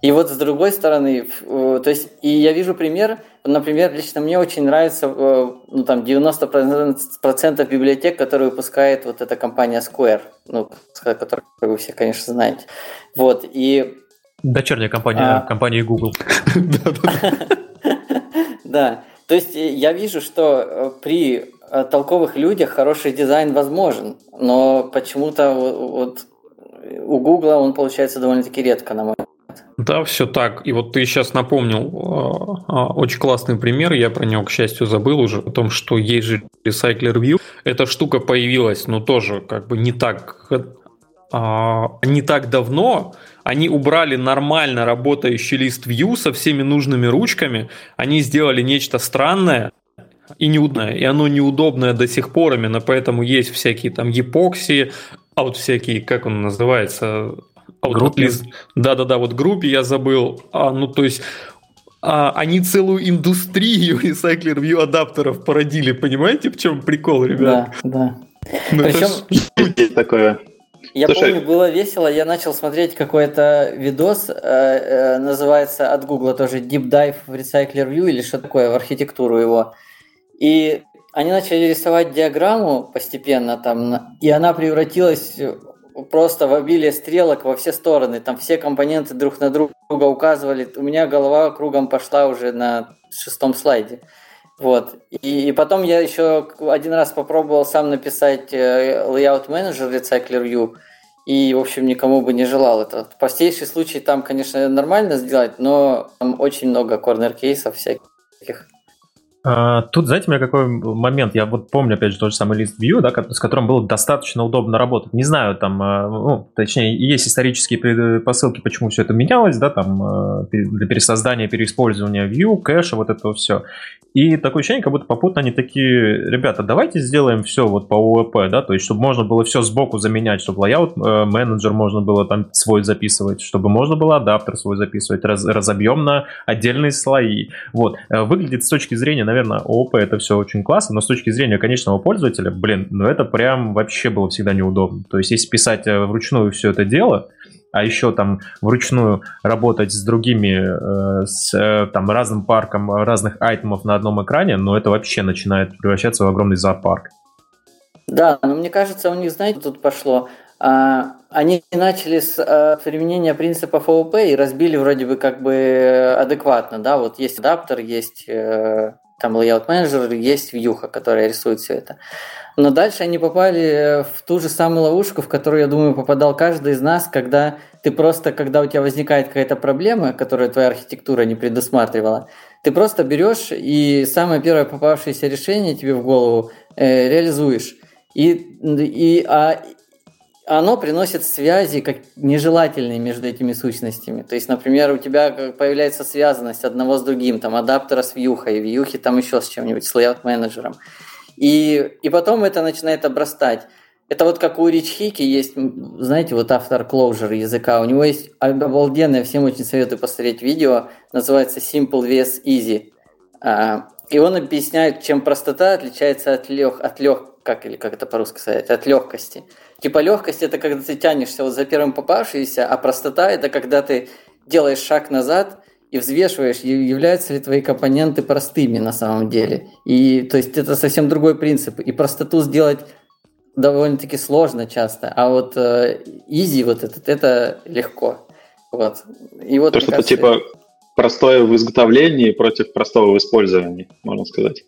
И вот с другой стороны, то есть, и я вижу пример, например, лично мне очень нравится, э, ну там 90% библиотек, которые выпускает вот эта компания Square, ну, которую вы все, конечно, знаете. Вот, и...
Дочерняя компания, а... компании Google.
Да, то есть я вижу, что э, при э, толковых людях хороший дизайн возможен, но почему-то вот у Google он получается довольно-таки редко, на мой
да, все так. И вот ты сейчас напомнил э, очень классный пример, я про него, к счастью, забыл уже, о том, что есть же Recycler View. Эта штука появилась, но тоже как бы не так, э, не так давно. Они убрали нормально работающий лист View со всеми нужными ручками. Они сделали нечто странное, и неудобное, и оно неудобное до сих пор именно, поэтому есть всякие там епокси, а вот всякие, как он называется,
а группе?
Да-да-да, вот группе я забыл. А, ну, то есть а, они целую индустрию Recycler View адаптеров породили, понимаете, в чем прикол, ребят?
Да, да. Ну, Причем... такое. Я Слушай. помню, было весело, я начал смотреть какой-то видос, э, э, называется от Гугла тоже Deep Dive в Recycler View или что такое, в архитектуру его. И они начали рисовать диаграмму постепенно там, и она превратилась просто в обилие стрелок во все стороны. Там все компоненты друг на друга указывали. У меня голова кругом пошла уже на шестом слайде. Вот. И, и потом я еще один раз попробовал сам написать э, layout manager Recycler View. И, в общем, никому бы не желал это. Простейший случай там, конечно, нормально сделать, но там очень много корнер-кейсов всяких.
А, тут, знаете, у меня какой момент, я вот помню, опять же, тот же самый лист View, да, с которым было достаточно удобно работать. Не знаю, там, а, ну, точнее, есть исторические предпосылки, почему все это менялось, да, там, а, для пересоздания, переиспользования View, кэша, вот этого все. И такое ощущение, как будто попутно они такие, ребята, давайте сделаем все вот по ОВП, да, то есть, чтобы можно было все сбоку заменять, чтобы layout э, менеджер можно было там свой записывать, чтобы можно было адаптер свой записывать, раз, разобьем на отдельные слои. Вот. Э, выглядит с точки зрения, наверное, ООП это все очень классно, но с точки зрения конечного пользователя, блин, ну это прям вообще было всегда неудобно. То есть, если писать э, вручную все это дело, а еще там вручную работать с другими, э, с э, там разным парком разных айтемов на одном экране, но это вообще начинает превращаться в огромный зоопарк.
Да, но мне кажется, у них, знаете, тут пошло. А, они начали с применения принципов ООП и разбили вроде бы как бы адекватно, да, вот есть адаптер, есть там layout менеджер, есть вьюха, которая рисует все это. Но дальше они попали в ту же самую ловушку, в которую, я думаю, попадал каждый из нас, когда ты просто, когда у тебя возникает какая-то проблема, которую твоя архитектура не предусматривала, ты просто берешь и самое первое попавшееся решение тебе в голову э, реализуешь. И, и а, оно приносит связи как нежелательные между этими сущностями. То есть, например, у тебя появляется связанность одного с другим, там адаптера с вьюхой, вьюхи там еще с чем-нибудь, с layout менеджером. И, и потом это начинает обрастать. Это вот как у Рич Хики есть, знаете, вот автор Clojure языка. У него есть обалденное, всем очень советую посмотреть видео, называется Simple vs Easy. А, и он объясняет, чем простота отличается от лег, от лег, как или как это по-русски сказать, от легкости. Типа легкость это когда ты тянешься вот за первым попавшимся, а простота это когда ты делаешь шаг назад и взвешиваешь, являются ли твои компоненты простыми на самом деле. И то есть это совсем другой принцип. И простоту сделать довольно-таки сложно часто, а вот э, easy вот этот, это легко. Вот.
И вот, То, что кажется, это типа простое в изготовлении против простого в использовании, можно сказать.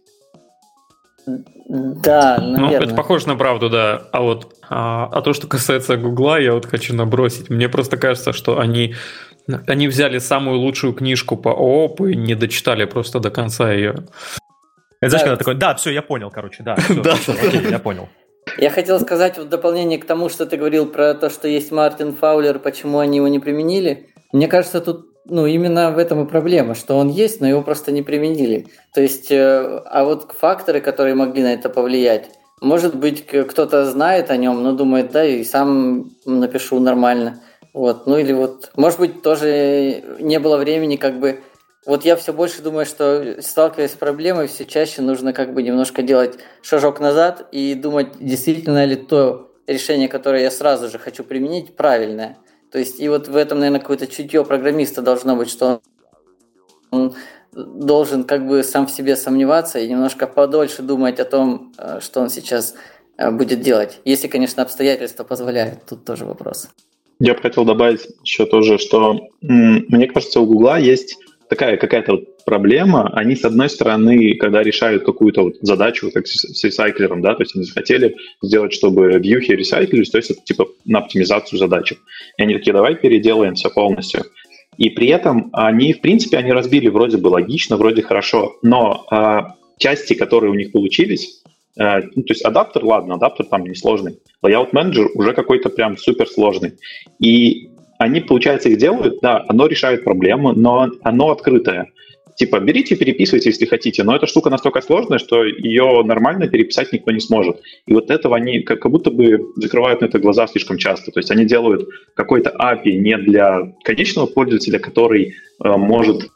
Да, наверное.
Ну, это похоже на правду, да. А вот а, а то, что касается Гугла, я вот хочу набросить. Мне просто кажется, что они Они взяли самую лучшую книжку по ООП и не дочитали просто до конца ее.
Это знаешь, когда такой, да, все, я понял, короче, да. Да, я понял.
Я хотел сказать в дополнение к тому, что ты говорил про то, что есть Мартин Фаулер, почему они его не применили. Мне кажется, тут ну, именно в этом и проблема, что он есть, но его просто не применили. То есть, э, а вот факторы, которые могли на это повлиять, может быть, кто-то знает о нем, но думает, да, и сам напишу нормально. Вот, ну или вот, может быть, тоже не было времени как бы вот я все больше думаю, что сталкиваясь с проблемой, все чаще нужно как бы немножко делать шажок назад и думать, действительно ли то решение, которое я сразу же хочу применить, правильное. То есть, и вот в этом, наверное, какое-то чутье программиста должно быть, что он должен как бы сам в себе сомневаться и немножко подольше думать о том, э, что он сейчас э, будет делать. Если, конечно, обстоятельства позволяют, тут тоже вопрос.
Я бы хотел добавить еще тоже, что мне кажется, у Гугла есть такая какая-то вот проблема. Они, с одной стороны, когда решают какую-то вот задачу, как с ресайклером, да, то есть они захотели сделать, чтобы вьюхи ресайклились, то есть это типа на оптимизацию задачи. И они такие, давай переделаем все полностью. И при этом они, в принципе, они разбили вроде бы логично, вроде хорошо, но э, части, которые у них получились, э, ну, то есть адаптер, ладно, адаптер там несложный, layout менеджер уже какой-то прям супер сложный. И они, получается, их делают, да, оно решает проблему, но оно открытое. Типа, берите переписывайте, если хотите, но эта штука настолько сложная, что ее нормально переписать никто не сможет. И вот этого они как будто бы закрывают на это глаза слишком часто. То есть они делают какой-то API не для конечного пользователя, который э, может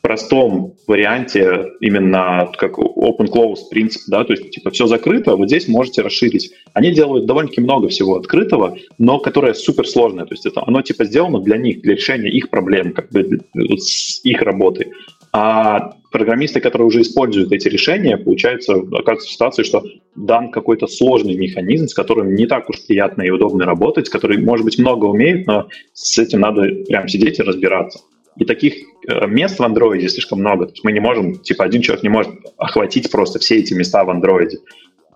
простом варианте именно как open-close принцип, да, то есть типа все закрыто, вот здесь можете расширить. Они делают довольно-таки много всего открытого, но которое супер сложное, то есть это оно типа сделано для них, для решения их проблем, как бы с их работы. А программисты, которые уже используют эти решения, получается, оказывается в ситуации, что дан какой-то сложный механизм, с которым не так уж приятно и удобно работать, который, может быть, много умеет, но с этим надо прям сидеть и разбираться. И таких э, мест в андроиде слишком много. То есть мы не можем, типа, один человек не может охватить просто все эти места в андроиде.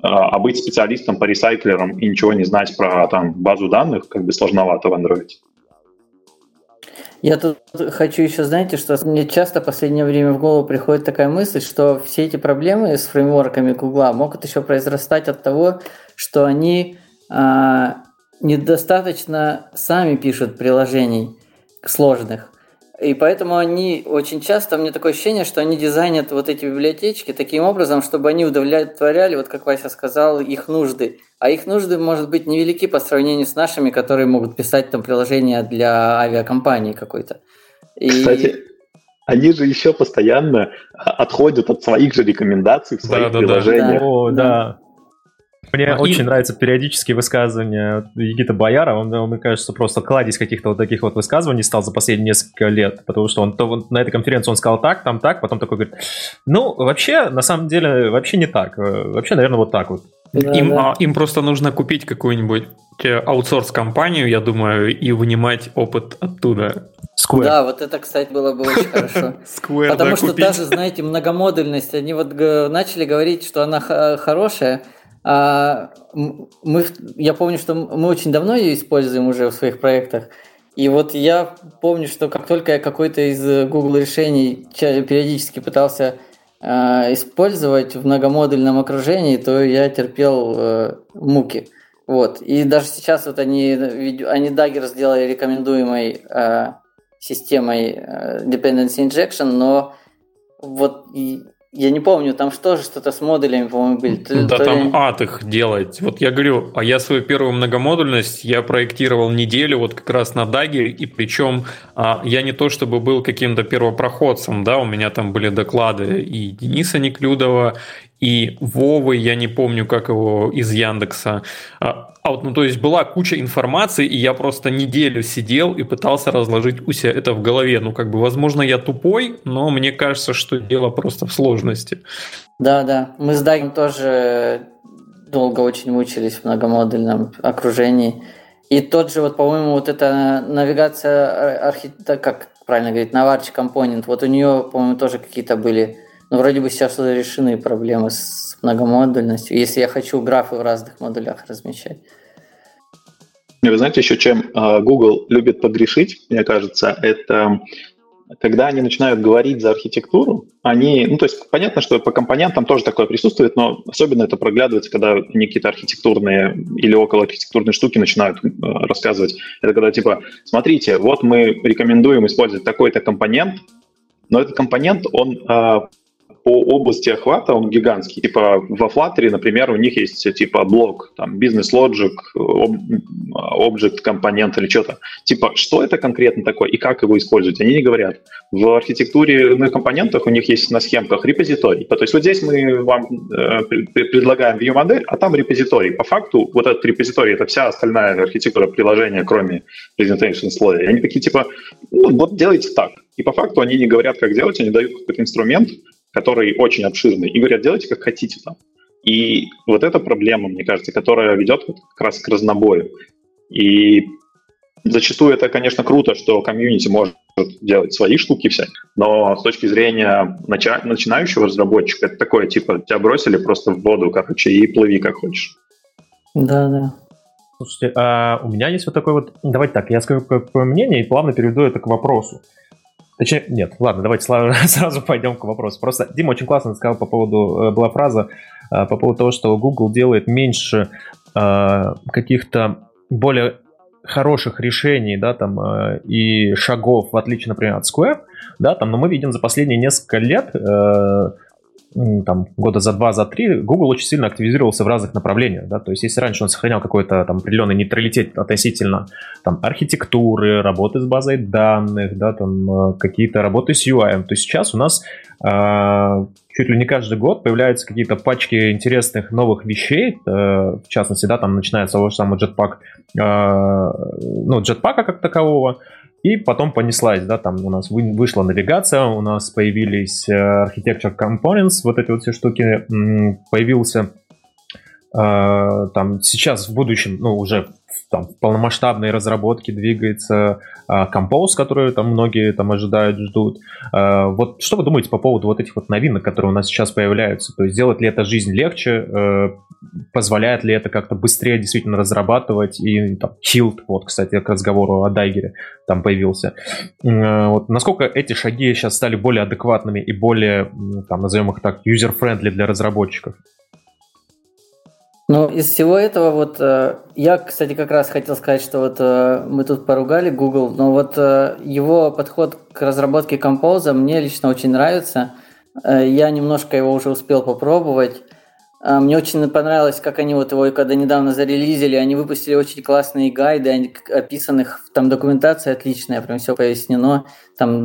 А, а быть специалистом по ресайклерам и ничего не знать про там, базу данных как бы сложновато в андроиде.
Я тут хочу еще, знаете, что мне часто в последнее время в голову приходит такая мысль, что все эти проблемы с фреймворками Гугла могут еще произрастать от того, что они а, недостаточно сами пишут приложений сложных. И поэтому они очень часто, у меня такое ощущение, что они дизайнят вот эти библиотечки таким образом, чтобы они удовлетворяли, вот как Вася сказал, их нужды. А их нужды, может быть, невелики по сравнению с нашими, которые могут писать там приложения для авиакомпании какой-то.
И... Кстати, они же еще постоянно отходят от своих же рекомендаций в своих да, приложениях. Да, да.
О, да. Мне а очень им... нравятся периодические высказывания Егита Бояра. Он, мне кажется, просто кладезь каких-то вот таких вот высказываний стал за последние несколько лет. Потому что он то, он, на этой конференции он сказал так, там так, потом такой говорит, ну, вообще, на самом деле, вообще не так. Вообще, наверное, вот так вот.
Им, да. А, им просто нужно купить какую-нибудь э, аутсорс-компанию, я думаю, и вынимать опыт оттуда.
Square. Да, вот это, кстати, было бы очень хорошо. Square, Потому да, что купить. даже, знаете, многомодульность, они вот начали говорить, что она хорошая, мы, я помню, что мы очень давно ее используем уже в своих проектах. И вот я помню, что как только я какой-то из Google решений периодически пытался э, использовать в многомодульном окружении, то я терпел э, муки. Вот. И даже сейчас вот они, они Dagger сделали рекомендуемой э, системой э, Dependency Injection, но вот я не помню, там что же что-то с модулями, по-моему, были.
Да то там ли... ад их делать. Вот я говорю, а я свою первую многомодульность я проектировал неделю вот как раз на Даге, и причем а, я не то чтобы был каким-то первопроходцем, да, у меня там были доклады и Дениса Неклюдова, и Вовы, я не помню, как его из Яндекса. А, а вот, ну, то есть была куча информации, и я просто неделю сидел и пытался разложить у себя это в голове. Ну, как бы, возможно, я тупой, но мне кажется, что дело просто в сложности.
Да, да. Мы с Дагом тоже долго очень мучились в многомодульном окружении. И тот же, вот, по-моему, вот эта навигация, архи... как правильно говорить, наварч компонент, вот у нее, по-моему, тоже какие-то были но вроде бы сейчас решены проблемы с многомодульностью, если я хочу графы в разных модулях размещать.
Вы знаете, еще чем а, Google любит погрешить, мне кажется, это когда они начинают говорить за архитектуру, они, ну, то есть понятно, что по компонентам тоже такое присутствует, но особенно это проглядывается, когда они какие-то архитектурные или около архитектурные штуки начинают э, рассказывать. Это когда типа, смотрите, вот мы рекомендуем использовать такой-то компонент, но этот компонент, он э, по области охвата он гигантский. Типа во Flutter, например, у них есть типа блок, там, бизнес logic, object компонент или что-то. Типа, что это конкретно такое и как его использовать? Они не говорят. В архитектуре на компонентах у них есть на схемках репозиторий. То есть вот здесь мы вам э, предлагаем view-модель, а там репозиторий. По факту вот этот репозиторий — это вся остальная архитектура приложения, кроме presentation слоя. Они такие типа, ну вот делайте так. И по факту они не говорят, как делать, они дают какой-то инструмент, который очень обширный, и говорят, делайте как хотите там. И вот эта проблема, мне кажется, которая ведет как раз к разнобою. И зачастую это, конечно, круто, что комьюнити может делать свои штуки все, но с точки зрения нача- начинающего разработчика, это такое, типа, тебя бросили просто в воду, короче, и плыви как хочешь.
Да, да.
Слушайте, а у меня есть вот такой вот... Давайте так, я скажу какое мнение и плавно переведу это к вопросу. Точнее, нет, ладно, давайте сразу пойдем к вопросу. Просто Дима очень классно сказал по поводу, э, была фраза э, по поводу того, что Google делает меньше э, каких-то более хороших решений, да, там, и шагов, в отличие, например, от Square, да, там, но мы видим за последние несколько лет там, года за два, за три, Google очень сильно активизировался в разных направлениях. Да? То есть, если раньше он сохранял какой-то там определенный нейтралитет относительно там, архитектуры, работы с базой данных, да, там, э, какие-то работы с UI, то сейчас у нас э, чуть ли не каждый год появляются какие-то пачки интересных новых вещей, э, в частности, да, там начинается того же самого Jetpack, э, ну, Jetpack как такового, и потом понеслась, да, там у нас вышла навигация, у нас появились э, Architecture Components, вот эти вот все штуки, появился э, там сейчас в будущем, ну, уже там, в полномасштабной разработке двигается а, Compose, который там многие там ожидают, ждут. А, вот что вы думаете по поводу вот этих вот новинок, которые у нас сейчас появляются? То есть делает ли это жизнь легче? Э, позволяет ли это как-то быстрее действительно разрабатывать? И там Hilt, вот, кстати, к разговору о Дайгере там появился. Э, вот, насколько эти шаги сейчас стали более адекватными и более, там, назовем их так, user-friendly для разработчиков?
Ну, из всего этого вот э, я, кстати, как раз хотел сказать, что вот э, мы тут поругали Google, но вот э, его подход к разработке Compose мне лично очень нравится. Я немножко его уже успел попробовать. Мне очень понравилось, как они вот его, когда недавно зарелизили, они выпустили очень классные гайды, описанных, там документация отличная, прям все пояснено, там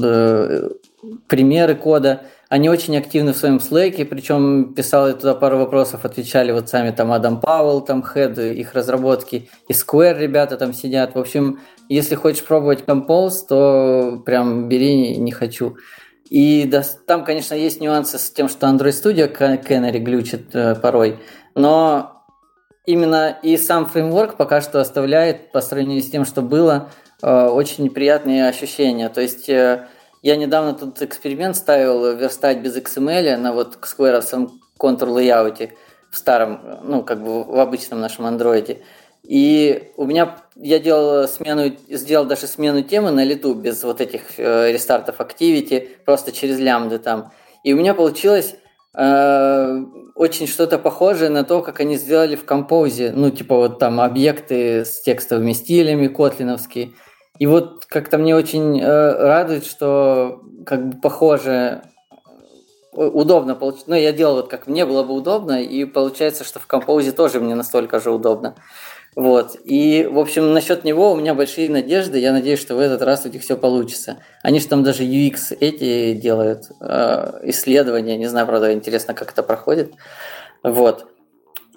примеры кода. Они очень активны в своем Slack, причем писал туда пару вопросов, отвечали вот сами там Адам Пауэлл, там хед их разработки, и Square ребята там сидят. В общем, если хочешь пробовать Compose, то прям бери, не хочу. И да, там, конечно, есть нюансы с тем, что Android Studio Canary глючит э, порой, но именно и сам фреймворк пока что оставляет, по сравнению с тем, что было, э, очень неприятные ощущения. То есть э, я недавно тут эксперимент ставил верстать без XML на вот скверовском контур лейауте в старом, ну, как бы в обычном нашем андроиде. И у меня, я делал смену, сделал даже смену темы на лету без вот этих э, рестартов Activity, просто через лямбды там. И у меня получилось э, очень что-то похожее на то, как они сделали в композе. Ну, типа вот там объекты с текстовыми стилями котлиновские. И вот как-то мне очень э, радует, что как бы похоже, э, удобно получить. Ну, я делал вот как мне было бы удобно, и получается, что в композе тоже мне настолько же удобно. Вот. И, в общем, насчет него у меня большие надежды. Я надеюсь, что в этот раз у них все получится. Они же там даже UX эти делают, э, исследования. Не знаю, правда, интересно, как это проходит. Вот.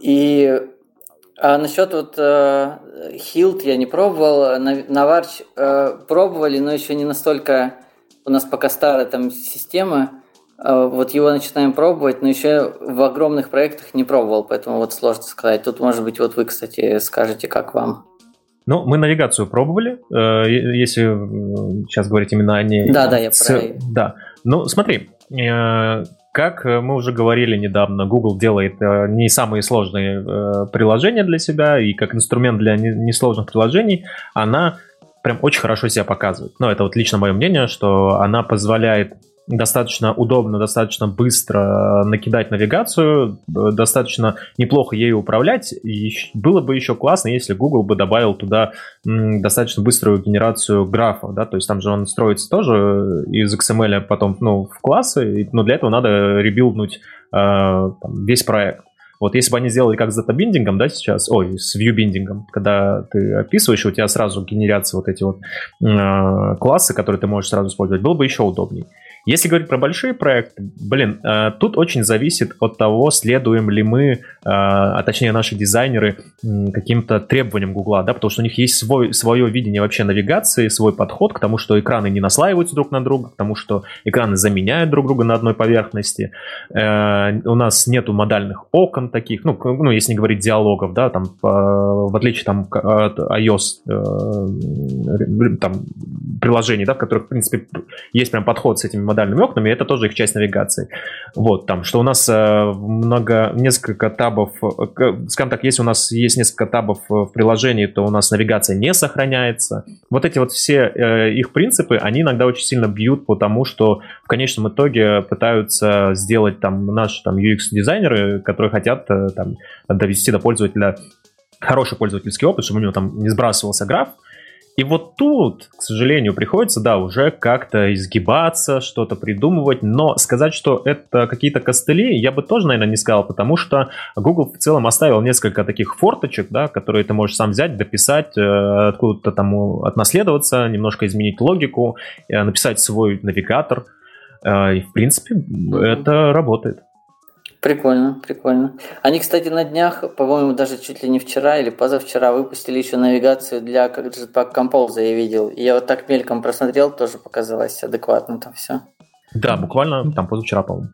И а насчет вот э, Hilt я не пробовал, Наварч э, пробовали, но еще не настолько у нас пока старая там система. Э, вот его начинаем пробовать, но еще в огромных проектах не пробовал, поэтому вот сложно сказать. Тут, может быть, вот вы, кстати, скажете, как вам.
Ну, мы навигацию пробовали, э, если сейчас говорить именно о ней.
Да, да, я
про... Да. Ну, смотри, э, как мы уже говорили недавно, Google делает не самые сложные приложения для себя, и как инструмент для несложных приложений она прям очень хорошо себя показывает. Но это вот лично мое мнение, что она позволяет достаточно удобно, достаточно быстро накидать навигацию, достаточно неплохо ею управлять. И было бы еще классно, если Google бы добавил туда достаточно быструю генерацию графов, да, то есть там же он строится тоже из XML потом ну, в классы, но для этого надо ребилднуть э, там, весь проект. Вот если бы они сделали как с датабиндингом, да, сейчас, ой, с вьюбиндингом, когда ты описываешь, у тебя сразу генерятся вот эти вот э, классы, которые ты можешь сразу использовать, было бы еще удобней. Если говорить про большие проекты, блин, э, тут очень зависит от того, следуем ли мы, э, а точнее наши дизайнеры, каким-то требованиям Гугла, да, потому что у них есть свой, свое видение вообще навигации, свой подход к тому, что экраны не наслаиваются друг на друга, к тому, что экраны заменяют друг друга на одной поверхности. Э, у нас нету модальных окон таких, ну, ну если не говорить диалогов, да, там, в отличие там от iOS там, приложений, да, в которых, в принципе, есть прям подход с этими модальными окнами, это тоже их часть навигации. Вот, там, что у нас э, много, несколько табов, э, скажем так, если у нас есть несколько табов в приложении, то у нас навигация не сохраняется. Вот эти вот все э, их принципы, они иногда очень сильно бьют по тому, что в конечном итоге пытаются сделать там наши там UX-дизайнеры, которые хотят там довести до пользователя хороший пользовательский опыт, чтобы у него там не сбрасывался граф, и вот тут, к сожалению, приходится, да, уже как-то изгибаться, что-то придумывать, но сказать, что это какие-то костыли, я бы тоже, наверное, не сказал, потому что Google в целом оставил несколько таких форточек, да, которые ты можешь сам взять, дописать, э, откуда-то там отнаследоваться, немножко изменить логику, э, написать свой навигатор, э, и, в принципе, это работает.
Прикольно, прикольно. Они, кстати, на днях, по-моему, даже чуть ли не вчера или позавчера выпустили еще навигацию для как Jetpack Compose, я видел. И я вот так мельком просмотрел, тоже показалось адекватно там все.
Да, буквально там позавчера, по-моему.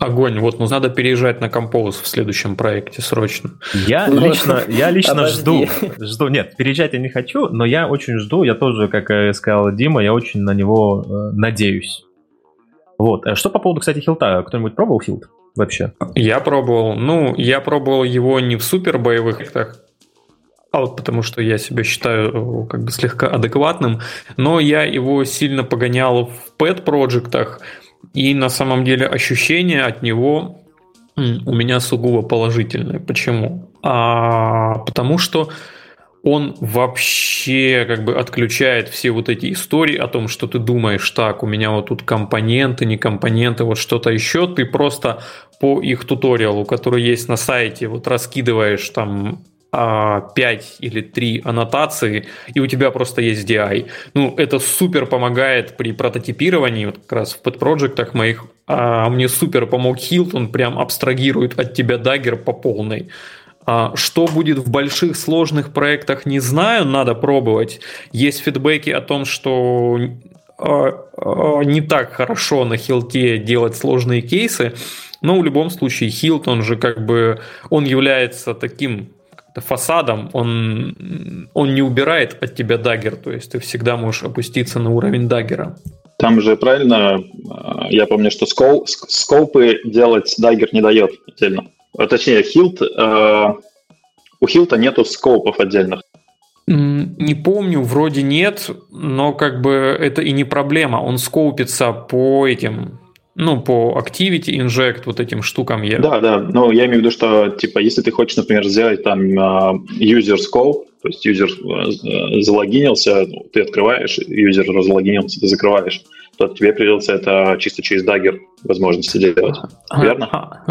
Огонь, вот, ну надо переезжать на Compose в следующем проекте срочно.
Я ну, лично, я лично жду, жду, нет, переезжать я не хочу, но я очень жду, я тоже, как сказал Дима, я очень на него э, надеюсь. Вот, э, что по поводу, кстати, хилта, кто-нибудь пробовал хилт? Вообще?
Я пробовал. Ну, я пробовал его не в супер боевых проектах, а вот потому что я себя считаю как бы слегка адекватным, но я его сильно погонял в pet проектах и на самом деле ощущения от него у меня сугубо положительные. Почему? А, потому что он вообще как бы отключает все вот эти истории о том, что ты думаешь, так, у меня вот тут компоненты, не компоненты, вот что-то еще, ты просто по их туториалу, который есть на сайте, вот раскидываешь там 5 а, или 3 аннотации, и у тебя просто есть DI. Ну, это супер помогает при прототипировании, вот как раз в подпроектах моих, а мне супер помог Hilton, прям абстрагирует от тебя дагер по полной. А что будет в больших сложных проектах, не знаю, надо пробовать. Есть фидбэки о том, что а, а, не так хорошо на хилте делать сложные кейсы, но в любом случае Hilt, он же как бы, он является таким фасадом, он, он не убирает от тебя Dagger, то есть ты всегда можешь опуститься на уровень Dagger а.
Там же правильно, я помню, что scope, scope ы делать Dagger не дает отдельно. А, точнее, Hilt, э, у Hilt а нету scope ов отдельных.
Не помню, вроде нет, но как бы это и не проблема. Он скоупится по этим, ну, по Activity Inject, вот этим штукам.
Я... Да, да, но я имею в виду, что, типа, если ты хочешь, например, сделать там а, user scope, то есть юзер э, залогинился, ну, ты открываешь, юзер разлогинился, ты закрываешь, то тебе придется это чисто через дагер возможности делать. Верно?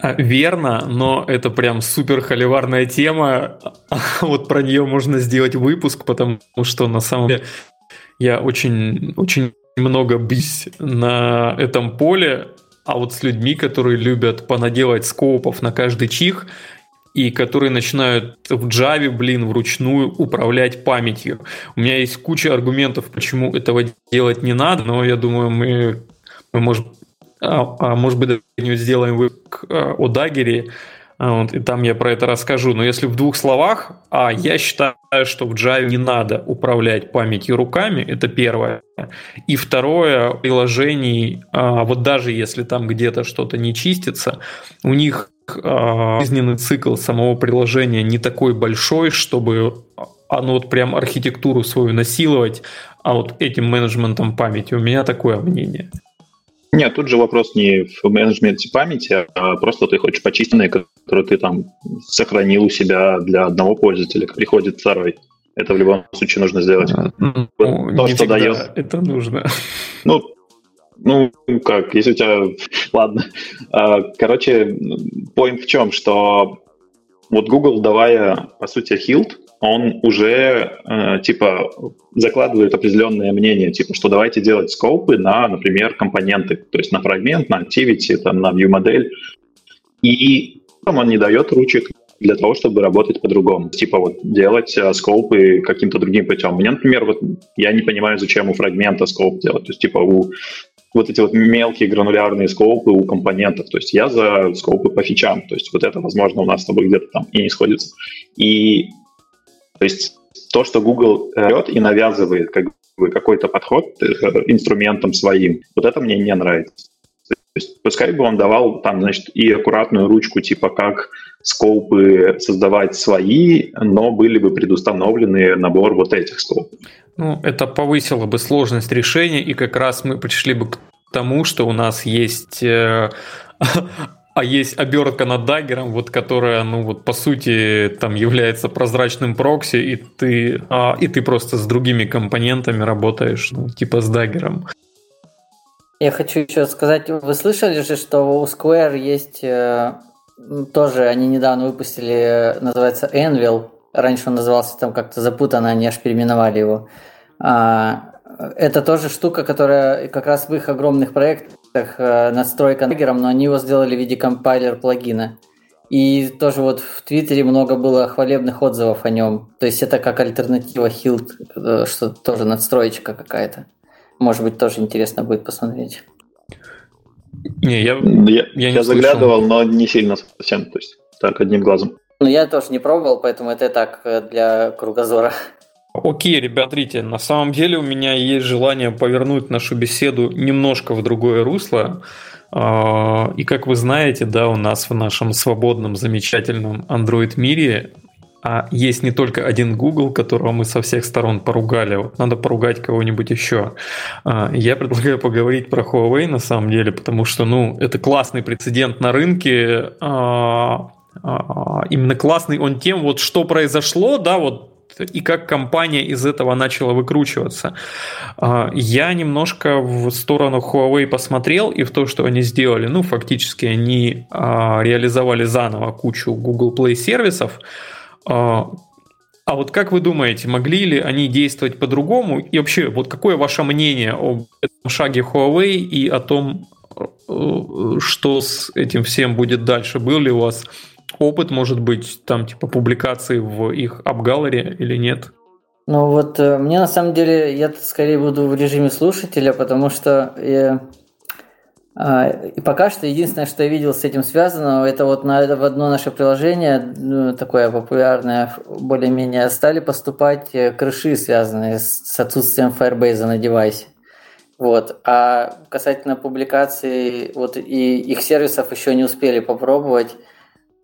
А, верно, но это прям супер холиварная тема. Вот про нее можно сделать выпуск, потому что на самом деле я очень, очень много бись на этом поле, а вот с людьми, которые любят понаделать скопов на каждый чих, и которые начинают в Java, блин, вручную управлять памятью. У меня есть куча аргументов, почему этого делать не надо, но я думаю, мы, мы можем а, а может быть, не сделаем выпуск а, о Дагере, вот, и там я про это расскажу. Но если в двух словах, а я считаю, что в Java не надо управлять памятью руками, это первое. И второе, приложений, а, вот даже если там где-то что-то не чистится, у них жизненный цикл самого приложения не такой большой, чтобы оно вот прям архитектуру свою насиловать, а вот этим менеджментом памяти. У меня такое мнение.
Нет, тут же вопрос не в менеджменте памяти, а просто ты хочешь почистенные, которые ты там сохранил у себя для одного пользователя, приходит второй. Это в любом случае нужно сделать. А,
ну, вот то, что дает... это нужно.
Ну, ну, как, если у тебя... Ладно. А, короче, point в чем, что вот Google, давая, по сути, Hilt, он уже э, типа закладывает определенное мнение, типа, что давайте делать скопы на, например, компоненты, то есть на фрагмент, на activity, там, на view модель, и он не дает ручек для того, чтобы работать по-другому. Типа вот делать э, скопы каким-то другим путем. Мне, например, вот я не понимаю, зачем у фрагмента скоп делать. То есть типа у вот эти вот мелкие гранулярные скопы у компонентов. То есть я за скопы по фичам. То есть вот это, возможно, у нас с тобой где-то там и не сходится. И то есть то, что Google берет и навязывает как бы какой-то подход э, инструментом своим, вот это мне не нравится. То есть пускай бы он давал там, значит, и аккуратную ручку, типа как скопы создавать свои, но были бы предустановлены набор вот этих скопов.
Ну, это повысило бы сложность решения, и как раз мы пришли бы к тому, что у нас есть э, а есть обертка над даггером, вот которая, ну вот по сути там является прозрачным прокси, и ты, а, и ты просто с другими компонентами работаешь, ну, типа с даггером.
Я хочу еще сказать, вы слышали же, что у Square есть э, тоже, они недавно выпустили, называется Anvil, раньше он назывался там как-то запутанно, они аж переименовали его. А, это тоже штука, которая как раз в их огромных проектах Э, настройка триггером, но они его сделали в виде компайлер плагина. И тоже вот в Твиттере много было хвалебных отзывов о нем. То есть это как альтернатива Hilt, э, что тоже надстроечка какая-то. Может быть, тоже интересно будет посмотреть.
Не, я, я, я, я заглядывал, но не сильно совсем, то есть так одним глазом.
Ну, я тоже не пробовал, поэтому это так э, для кругозора.
Окей, ребят, смотрите, на самом деле у меня есть желание повернуть нашу беседу немножко в другое русло. А, и как вы знаете, да, у нас в нашем свободном, замечательном Android мире а есть не только один Google, которого мы со всех сторон поругали, вот надо поругать кого-нибудь еще. А, я предлагаю поговорить про Huawei на самом деле, потому что, ну, это классный прецедент на рынке, а, именно классный он тем, вот что произошло, да, вот и как компания из этого начала выкручиваться. А, я немножко в сторону Huawei посмотрел и в то, что они сделали. Ну, фактически они а, реализовали заново кучу Google Play сервисов. А, а вот как вы думаете, могли ли они действовать по-другому? И вообще, вот какое ваше мнение об этом шаге Huawei и о том, э, что с этим всем будет дальше? Был ли у вас опыт, может быть, там типа публикации в их AppGallery или нет?
Ну вот э, мне на самом деле, я скорее буду в режиме слушателя, потому что я, а, и пока что единственное, что я видел с этим связано, это вот на в одно наше приложение, ну, такое популярное, более-менее, стали поступать э, крыши, связанные с отсутствием Firebase на девайсе. Вот. А касательно публикации вот и их сервисов еще не успели попробовать.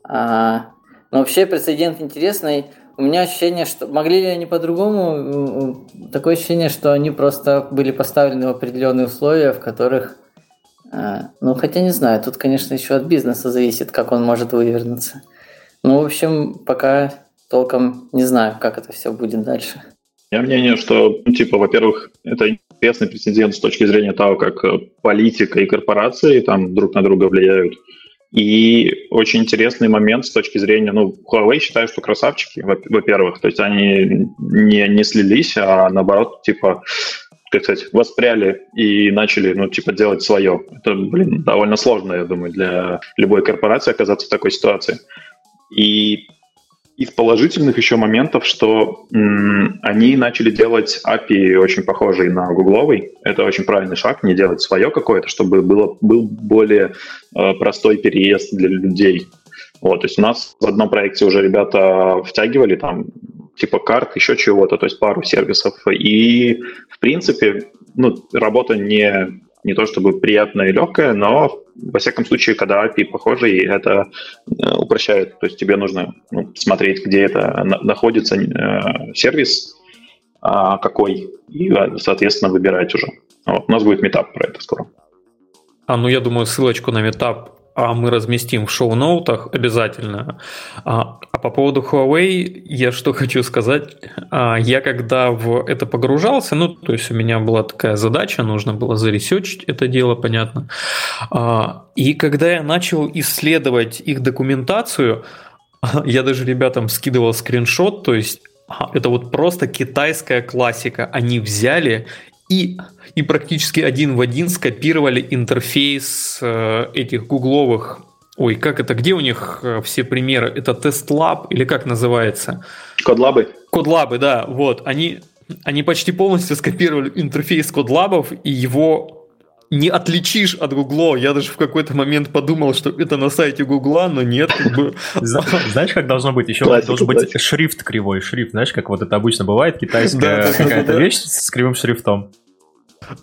А, но вообще прецедент интересный. У меня ощущение, что могли ли они по-другому? Такое ощущение, что они просто были поставлены в определенные условия, в которых, а, ну хотя не знаю, тут, конечно, еще от бизнеса зависит, как он может вывернуться. Ну, в общем, пока толком не знаю, как это все будет дальше.
Я мнение, что, ну, типа, во-первых, это интересный прецедент с точки зрения того, как э, политика и корпорации там друг на друга влияют. И очень интересный момент с точки зрения, ну, Huawei считаю, что красавчики, во-первых, то есть они не, не слились, а наоборот, типа, как сказать, воспряли и начали, ну, типа, делать свое. Это, блин, довольно сложно, я думаю, для любой корпорации оказаться в такой ситуации. И из положительных еще моментов, что м, они начали делать API очень похожий на гугловый. Это очень правильный шаг, не делать свое какое-то, чтобы было, был более э, простой переезд для людей. Вот, то есть у нас в одном проекте уже ребята втягивали там типа карт, еще чего-то, то есть пару сервисов. И, в принципе, ну, работа не, не то чтобы приятная и легкая, но, во всяком случае, когда API похожи, и это э, упрощает. То есть тебе нужно ну, смотреть, где это на, находится э, сервис, а, какой, и, соответственно, выбирать уже. Вот, у нас будет метап про это скоро.
А, ну я думаю, ссылочку на метап а мы разместим в шоу-ноутах обязательно. А, а по поводу Huawei я что хочу сказать. А, я когда в это погружался, ну, то есть у меня была такая задача, нужно было заресечить это дело, понятно. А, и когда я начал исследовать их документацию, я даже ребятам скидывал скриншот, то есть это вот просто китайская классика. Они взяли и, и практически один в один скопировали интерфейс э, этих гугловых Ой, как это? Где у них э, все примеры? Это TestLab или как называется?
Codelab
ы. Codelab ы, да. Вот. Они, они почти полностью скопировали интерфейс codelab ов, и его не отличишь от Гугла. Я даже в какой-то момент подумал, что это на сайте Гугла, но нет. Как бы...
Знаешь, как должно быть? Еще должен быть шрифт кривой. Шрифт, знаешь, как вот это обычно бывает, китайская какая-то вещь с кривым шрифтом.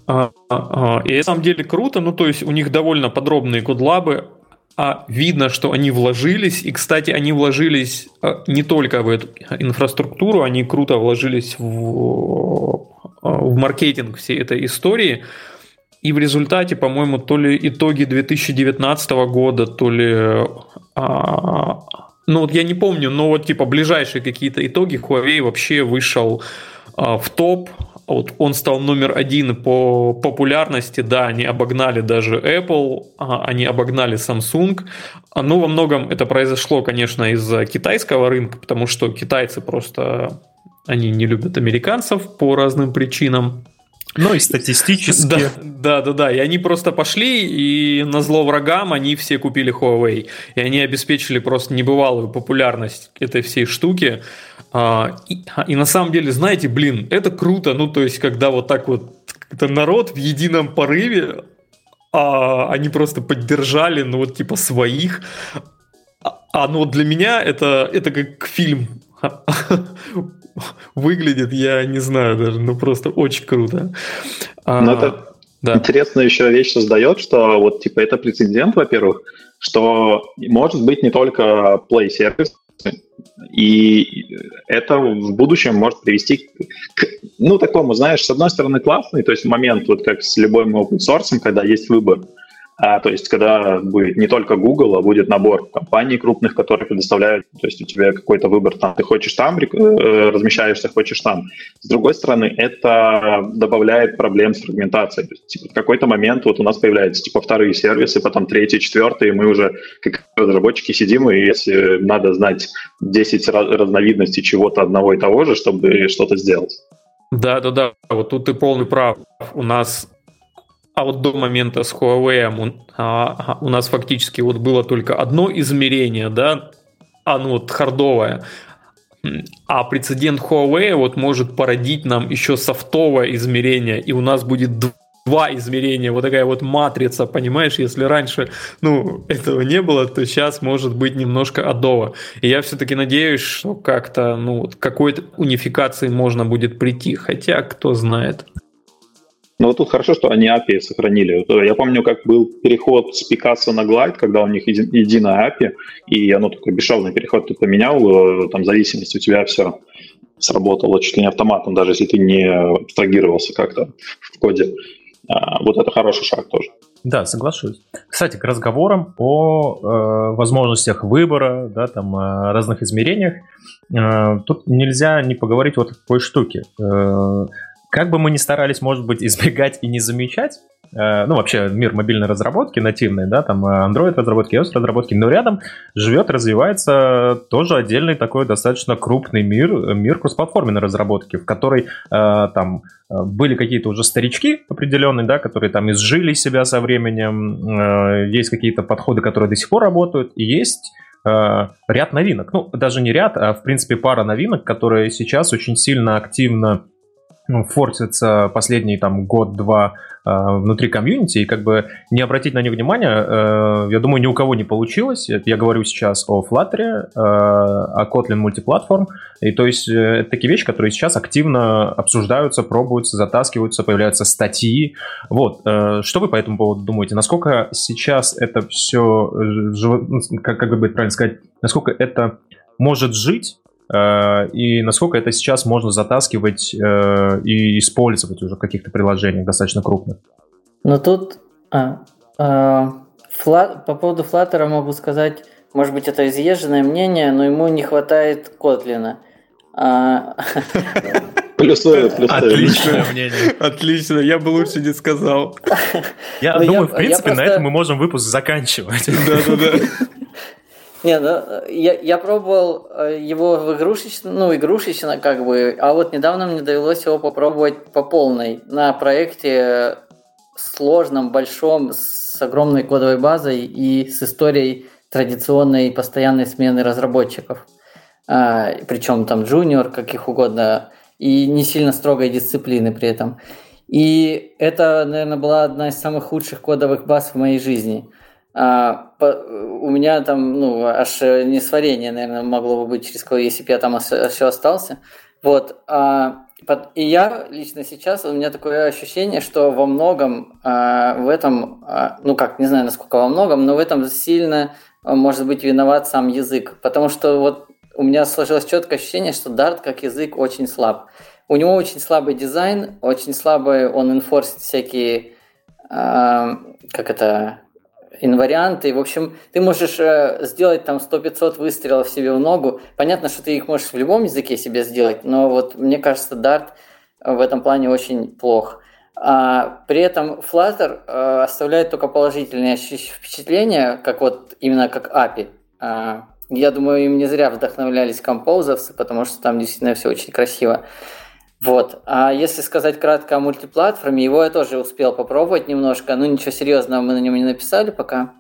А, а, а, и на самом деле круто, ну то есть у них довольно подробные кодлабы, а видно, что они вложились, и, кстати, они вложились не только в эту инфраструктуру, они круто вложились в, в маркетинг всей этой истории, и в результате, по-моему, то ли итоги 2019 года, то ли... А, ну вот я не помню, но вот типа ближайшие какие-то итоги Huawei вообще вышел а, в топ. Вот он стал номер один по популярности, да, они обогнали даже Apple, а, они обогнали Samsung. Ну, во многом это произошло, конечно, из-за китайского рынка, потому что китайцы просто они не любят американцев по разным причинам.
Ну и статистически.
Да, да, да, да. И они просто пошли, и на зло врагам они все купили Huawei. И они обеспечили просто небывалую популярность этой всей штуки. А, и, и на самом деле, знаете, блин, это круто. Ну, то есть, когда вот так вот это народ в едином порыве, а они просто поддержали, ну, вот типа своих. А, а ну, для меня это, это как фильм выглядит, я не знаю даже, ну просто очень круто.
А, Но это да. интересная еще вещь создает, что вот типа это прецедент, во-первых, что может быть не только Play сервис, и это в будущем может привести к, ну, такому, знаешь, с одной стороны классный, то есть момент, вот как с любым open source, когда есть выбор, а, то есть, когда будет не только Google, а будет набор компаний крупных, которые предоставляют, то есть у тебя какой-то выбор, там, ты хочешь там э, размещаешься, хочешь там. С другой стороны, это добавляет проблем с фрагментацией. То есть, типа, в какой-то момент вот у нас появляются типа вторые сервисы, потом третий, четвертый, и мы уже как разработчики сидим, и если надо знать 10 разновидностей чего-то одного и того же, чтобы что-то сделать.
Да, да, да. Вот тут ты полный прав. У нас а вот до момента с Huawei а, у нас фактически вот было только одно измерение, да, а ну вот хардовое. А прецедент Huawei вот может породить нам еще софтовое измерение, и у нас будет два измерения, вот такая вот матрица, понимаешь, если раньше, ну, этого не было, то сейчас может быть немножко адово. И я все-таки надеюсь, что как-то, ну, вот какой-то унификации можно будет прийти, хотя кто знает.
Но вот тут хорошо, что они API сохранили. Я помню, как был переход с Picasso на Glide, когда у них единая API, и оно такой бесшовный переход ты поменял, э, там зависимость у тебя все сработало чуть ли не автоматом, даже если ты не абстрагировался как-то в коде. А, вот это хороший шаг тоже.
Да, соглашусь. Кстати, к разговорам о э, возможностях выбора, да, там, о разных измерениях, э, тут нельзя не поговорить вот о такой штуке. Э, как бы мы ни старались, может быть, избегать и не замечать, э, ну, вообще мир мобильной разработки нативной, да, там э, Android разработки, iOS разработки, но рядом живет, развивается тоже отдельный такой достаточно крупный мир, мир кроссплатформенной разработки, в которой э, там были какие-то уже старички определенные, да, которые там изжили себя со временем, есть какие-то подходы, которые до сих пор работают, и есть ряд новинок. Ну, даже не ряд, а в принципе пара новинок, которые сейчас очень сильно активно ну, форсится последний там год-два э, внутри комьюнити, и как бы не обратить на них внимания, э, я думаю, ни у кого не получилось. Я говорю сейчас о Flutter, э, о Kotlin мультиплатформ, и то есть э, такие вещи, которые сейчас активно обсуждаются, пробуются, затаскиваются, появляются статьи. Вот, э, что вы по этому поводу думаете? Насколько сейчас это все, ну, как, как бы правильно сказать, насколько это может жить и насколько это сейчас можно затаскивать э, и использовать уже в каких-то приложениях достаточно крупных.
Ну тут а, а, флат, по поводу Flutter могу сказать, может быть это изъезженное мнение, но ему не хватает Котлина. А...
Плюсую.
Отличное мнение. Отлично, я бы лучше не сказал.
Я ну, думаю, в принципе, на этом мы можем выпуск заканчивать.
Да-да-да.
Не, ну, я, я пробовал э, его в игрушечно, ну, игрушечно как бы, а вот недавно мне довелось его попробовать по полной на проекте сложном, большом, с огромной кодовой базой и с историей традиционной постоянной смены разработчиков. А, причем там джуниор, каких угодно, и не сильно строгой дисциплины при этом. И это, наверное, была одна из самых худших кодовых баз в моей жизни – а, по, у меня там, ну, аж несварение, наверное, могло бы быть через кого, если бы я там еще остался. Вот. А, под, и я лично сейчас, у меня такое ощущение, что во многом а, в этом, а, ну как, не знаю, насколько во многом, но в этом сильно а, может быть виноват сам язык. Потому что вот у меня сложилось четкое ощущение, что Dart как язык очень слаб. У него очень слабый дизайн, очень слабый, он инфорсит всякие, а, как это, инварианты. В общем, ты можешь э, сделать там 100-500 выстрелов себе в ногу. Понятно, что ты их можешь в любом языке себе сделать, но вот мне кажется, Dart в этом плане очень плох. А, при этом Flutter а, оставляет только положительные впечатления, как вот именно как API. А, я думаю, им не зря вдохновлялись композовцы, потому что там действительно все очень красиво. Вот. А если сказать кратко о мультиплатформе, его я тоже успел попробовать немножко. Ну, ничего серьезного мы на нем не написали пока.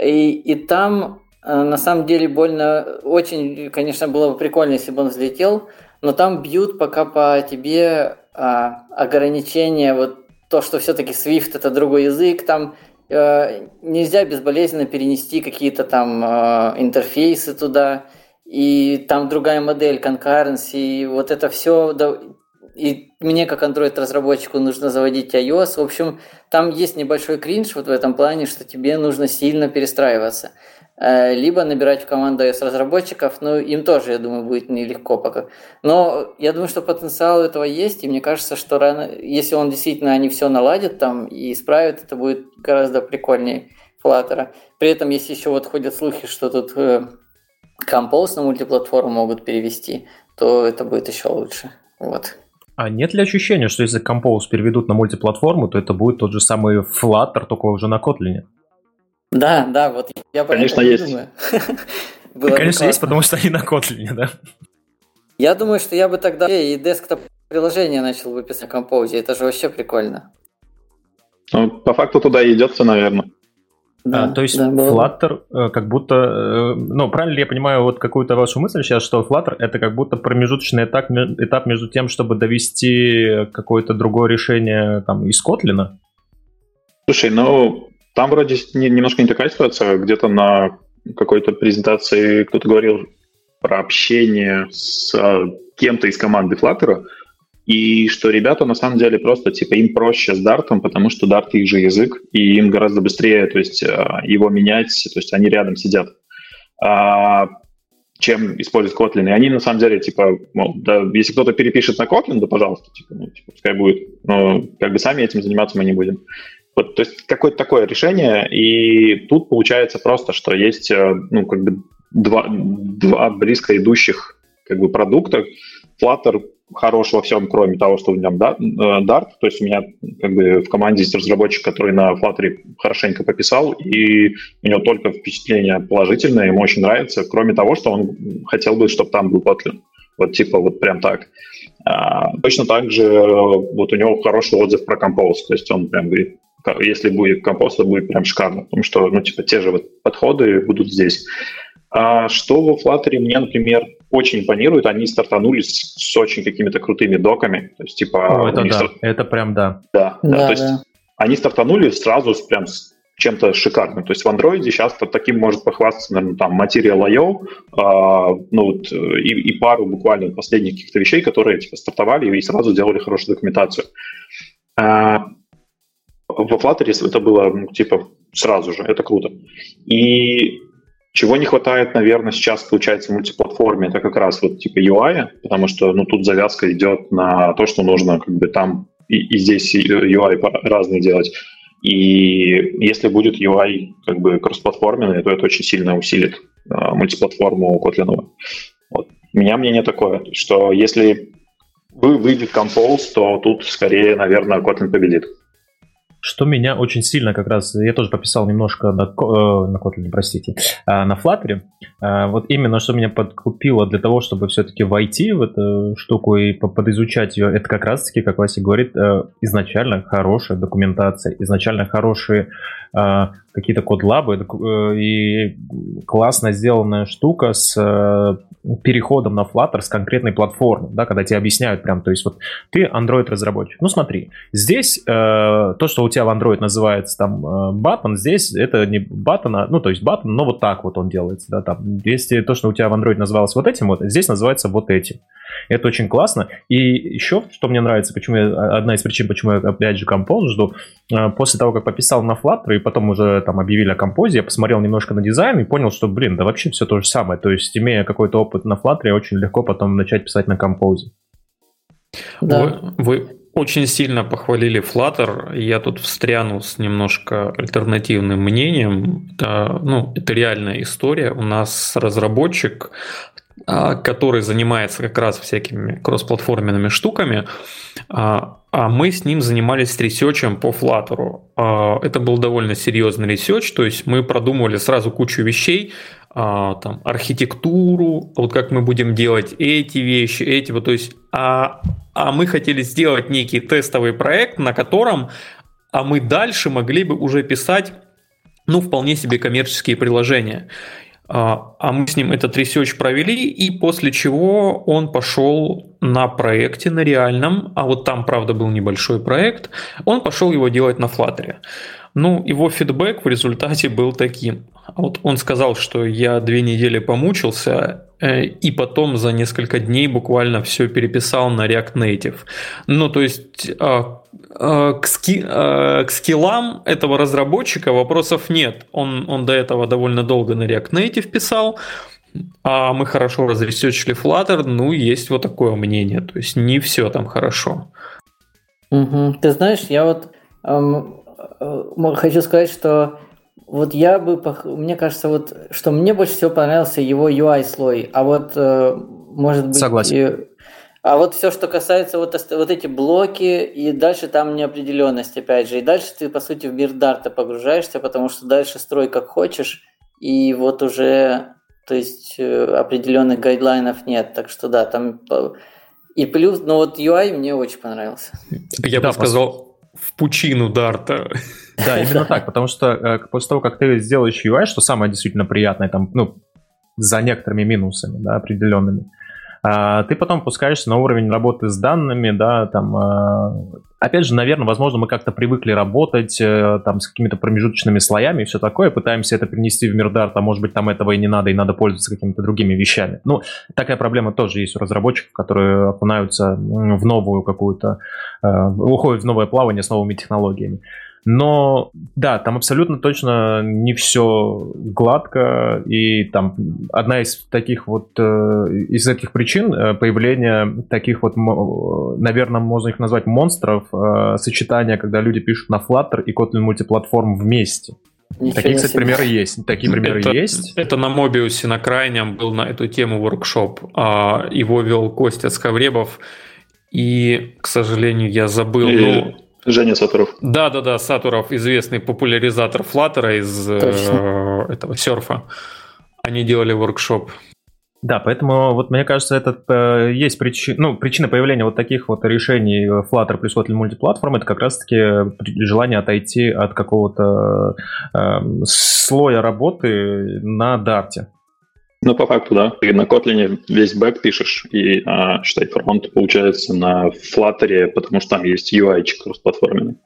И, и там, э, на самом деле, больно... Очень, конечно, было бы прикольно, если бы он взлетел, но там бьют пока по тебе а, ограничения, вот то, что все-таки Swift это другой язык, там э, нельзя безболезненно перенести какие-то там э, интерфейсы туда, и там другая модель concurrency, вот это все и мне, как Android-разработчику, нужно заводить iOS. В общем, там есть небольшой кринж вот в этом плане, что тебе нужно сильно перестраиваться. Э, либо набирать в команду iOS-разработчиков, но им тоже, я думаю, будет нелегко пока. Но я думаю, что потенциал этого есть, и мне кажется, что рано, если он действительно они все наладит там и исправит, это будет гораздо прикольнее Flutter. При этом, если еще вот ходят слухи, что тут э, Compose на мультиплатформу могут перевести, то это будет еще лучше. Вот.
А нет ли ощущения, что если Compose переведут на мультиплатформу, то это будет тот же самый Flutter, только уже на Kotlin?
Да, да, вот я
Конечно, есть. думаю.
Конечно, есть, потому что они на Kotlin, да?
Я думаю, что я бы тогда и десктоп приложение начал бы писать на Compose. Это же вообще прикольно.
Ну, по факту туда и идется, наверное.
Да, а, то есть да, Flutter э, как будто, э, ну, правильно ли я понимаю вот какую-то вашу мысль сейчас, что Flutter это как будто промежуточный этап, этап между тем, чтобы довести какое-то другое решение там из Kotlin?
Слушай, ну, там вроде немножко не такая ситуация, где-то на какой-то презентации кто-то говорил про общение с кем-то из команды Flutter, и что ребята на самом деле просто, типа, им проще с Dart, потому что Dart их же язык, и им гораздо быстрее, то есть, э, его менять, то есть, они рядом сидят, а, чем использовать Kotlin. И они на самом деле, типа, мол, да, если кто-то перепишет на Kotlin, да, пожалуйста, типа, ну, типа, пускай будет, но как бы сами этим заниматься мы не будем. Вот, то есть какое-то такое решение, и тут получается просто, что есть, э, ну, как бы два, два близко идущих как бы продукта. Flutter хорош во всем, кроме того, что в нем э, Dart. То есть у меня как бы в команде есть разработчик, который на Flutter хорошенько пописал, и у него только впечатление положительное, ему очень нравится, кроме того, что он хотел бы, чтобы там был Kotlin. Вот типа вот прям так. А, точно так же э, вот у него хороший отзыв про Compose, то есть он прям говорит, если будет Compose, то будет прям шикарно, потому что, ну, типа, те же вот подходы будут здесь. А что во Flutter мне, например, очень импонирует. Они стартанули с, с очень какими-то крутыми доками. То есть, типа...
О, это да, старт... это прям да.
Да, да, да то есть они стартанули сразу с, прям с чем-то шикарным. То есть в Android сейчас таким может похвастаться, наверное, там Material.io, э, ну вот, и, и пару буквально последних каких-то вещей, которые типа стартовали и сразу сделали хорошую документацию. Э, во Flutter это было ну, типа сразу же, это круто. И чего не хватает, наверное, сейчас получается в мультиплатформе, это как раз вот типа UI, потому что ну тут завязка идет на то, что нужно как бы там и, и здесь UI разные делать. И если будет UI как бы кроссплатформенный, то это очень сильно усилит э, мультиплатформу Kotlin. Вот. У меня мнение такое, что если вы выйдет Compose, то тут скорее, наверное, Kotlin победит.
Что меня очень сильно как раз, я тоже пописал немножко на, э, на Kotlin, простите, э, на Flutter. Э, вот именно что меня подкупило для того, чтобы все-таки войти в эту штуку и подизучать ее, это как раз-таки, как Вася говорит, изначально хорошая документация, изначально хорошие какие-то codelab ы и классно сделанная штука с переходом на Flutter с конкретной платформы, да, когда тебе объясняют прям, то есть вот ты Android-разработчик. Ну смотри, здесь э, то, что у тебя в Android называется там э, button, здесь это не button, а, ну то есть button, но вот так вот он делается, да, там. Если то, что у тебя в Android называлось вот этим вот, здесь называется вот этим. Это очень классно. И еще, что мне нравится, почему я, одна из причин, почему я, опять же, Compose жду, э, после того, как пописал на Flutter, и потом уже там объявили о Compose, я посмотрел немножко на дизайн и понял, что, блин, да вообще все то же самое. То есть, имея какой-то опыт на Flutter, очень легко потом начать писать на Compose.
Да. Вы, вы очень сильно похвалили Flutter. Я тут встряну с немножко альтернативным мнением. Это, ну, это реальная история. У нас разработчик который занимается как раз всякими кроссплатформенными штуками, а, а мы с ним занимались research ем по Flutter. А, это был довольно серьезный research, то есть мы продумывали сразу кучу вещей, там, архитектуру, вот как мы будем делать эти вещи, эти, вот, то есть, а, а мы хотели сделать некий тестовый проект, на котором а мы дальше могли бы уже писать ну, вполне себе коммерческие приложения. А, а мы с ним этот research провели, и после чего он пошел на проекте, на реальном, а вот там, правда, был небольшой проект, он пошел его делать на Flutter. Ну, его фидбэк в результате был таким. Вот он сказал, что я две недели помучился, э, и потом за несколько дней буквально все переписал на React Native. Ну, то есть а, Э, к, ски, э, к скиллам этого разработчика вопросов нет. Он, он до этого довольно долго на React Native писал, а мы хорошо разресечили Flutter, ну, есть вот такое мнение. То есть не все там хорошо.
Угу. Ты знаешь, я вот эм, э, хочу сказать, что вот я бы, мне кажется, вот, что мне больше всего понравился его UI-слой, а вот, э, может быть...
Согласен.
А вот все, что касается вот, вот эти блоки, и дальше там неопределенность, опять же. И дальше ты, по сути, в мир дарта погружаешься, потому что дальше строй как хочешь, и вот уже, то есть, э, определенных гайдлайнов нет. Так что да, там... И плюс, ну вот UI мне очень понравился.
Я да, бы сказал, в пучину дарта.
Да, именно так, потому что э, после того, как ты сделаешь UI, что самое действительно приятное, там, ну, за некоторыми минусами, да, определенными, ты потом пускаешься на уровень работы с данными, да, там, а, опять же, наверное, возможно, мы как-то привыкли работать э, там с какими-то промежуточными слоями и все такое, пытаемся это принести в мир Dart, а может быть, там этого и не надо, и надо пользоваться какими-то другими вещами. Ну, такая проблема тоже есть у разработчиков, которые окунаются в новую какую-то, э, уходят в новое плавание с новыми технологиями. Но да, там абсолютно точно не все гладко, и там одна из таких вот, э, из этих причин э, появления таких вот, наверное, можно их назвать монстров, э, сочетания, когда люди пишут на Flutter и Kotlin мультиплатформ вместе. Ничего Такие, кстати, себе. примеры есть. Такие примеры
это,
есть.
Это на Мобиусе, на крайнем был на эту тему воркшоп. А, его вел Костя Сковребов. И, к сожалению, я забыл. И... Ну,
Женя Сатуров.
Да, да, да, Сатуров, известный популяризатор Флаттера из э, этого серфа. Они делали воркшоп.
Да, поэтому вот мне кажется, это э, есть причина, ну, причина появления вот таких вот решений Flutter плюс Kotlin мультиплатформ, это как раз-таки желание отойти от какого-то э, слоя работы на Дарте.
Ну, по факту, да. Ты на Kotlin весь бэк пишешь, и, а, считай, фронт получается на Flutter, потому что там есть UI-чик кроссплатформенный.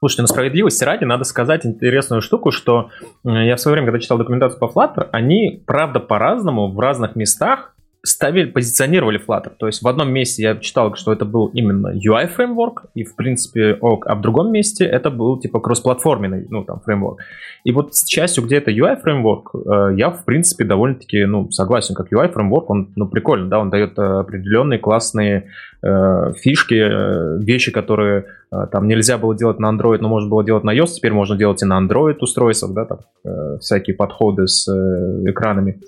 Слушайте, на справедливости ради надо сказать интересную штуку, что я в свое время, когда читал документацию по Flutter, они, правда, по-разному в разных местах ставили, позиционировали Flutter. То есть в одном месте я читал, что это был именно UI фреймворк, и в принципе, а в другом месте это был типа кроссплатформенный, ну там фреймворк. И вот с частью, где это UI фреймворк, э, я в принципе довольно-таки, ну, согласен, как UI фреймворк, он, ну, прикольно, да, он дает определенные классные э, фишки, э, вещи, которые э, там нельзя было делать на Android, но можно было делать на iOS, теперь можно делать и на Android устройствах, да, там э, всякие подходы с э, экранами.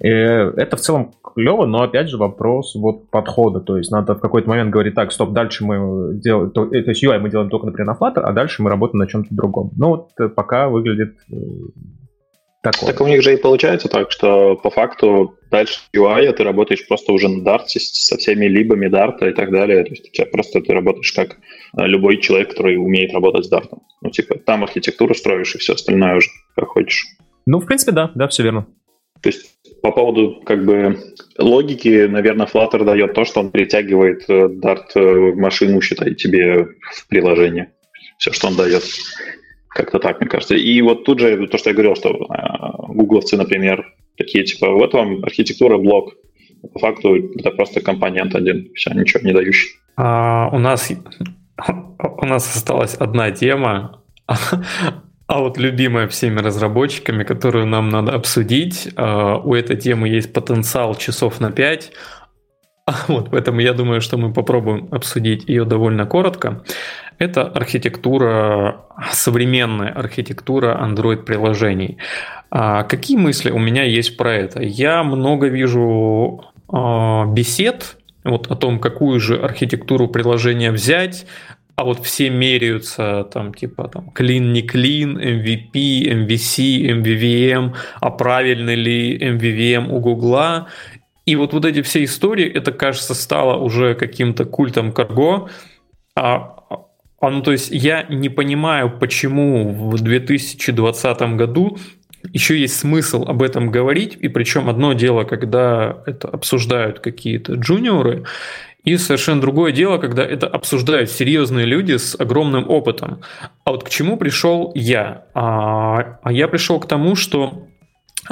Это в целом клево, но опять же вопрос вот подхода. То есть надо в какой-то момент говорить, так, стоп, дальше мы делаем, то, то есть UI мы делаем только, например, на Flutter, а дальше мы работаем на чем-то другом. Ну вот э, пока выглядит э,
такое. Так у них же и получается так, что по факту дальше UI а ты работаешь просто уже на Dart со всеми либами Dart и так далее. То есть у тебя просто ты работаешь как э, любой человек, который умеет работать с Dart. Ну типа там архитектуру строишь и все остальное уже как хочешь.
Ну, в принципе, да, да, все верно.
То есть по поводу как бы логики, наверное, Flutter дает то, что он притягивает э, Dart э, машину, считай, тебе в приложение. Все, что он дает. Как-то так, мне кажется. И вот тут же то, что я говорил, что э, гугловцы, например, такие типа, вот вам архитектура блок. По факту это просто компонент один, все, ничего не дающий.
А, у нас у нас осталась одна тема, а вот любимая всеми разработчиками, которую нам надо обсудить, а, у этой темы есть потенциал часов на 5. А вот, поэтому я думаю, что мы попробуем обсудить ее довольно коротко. Это архитектура, современная архитектура Android-приложений. А какие мысли у меня есть про это? Я много вижу бесед вот о том, какую же архитектуру приложения взять, а вот все меряются там типа там клин не клин, MVP, MVC, MVVM, а правильный ли MVVM у Гугла. И вот вот эти все истории, это, кажется, стало уже каким-то культом карго. А, а, ну, то есть я не понимаю, почему в 2020 году еще есть смысл об этом говорить, и причем одно дело, когда это обсуждают какие-то джуниоры, и совершенно другое дело, когда это обсуждают серьезные люди с огромным опытом. А вот к чему пришел я? А, а я пришел к тому, что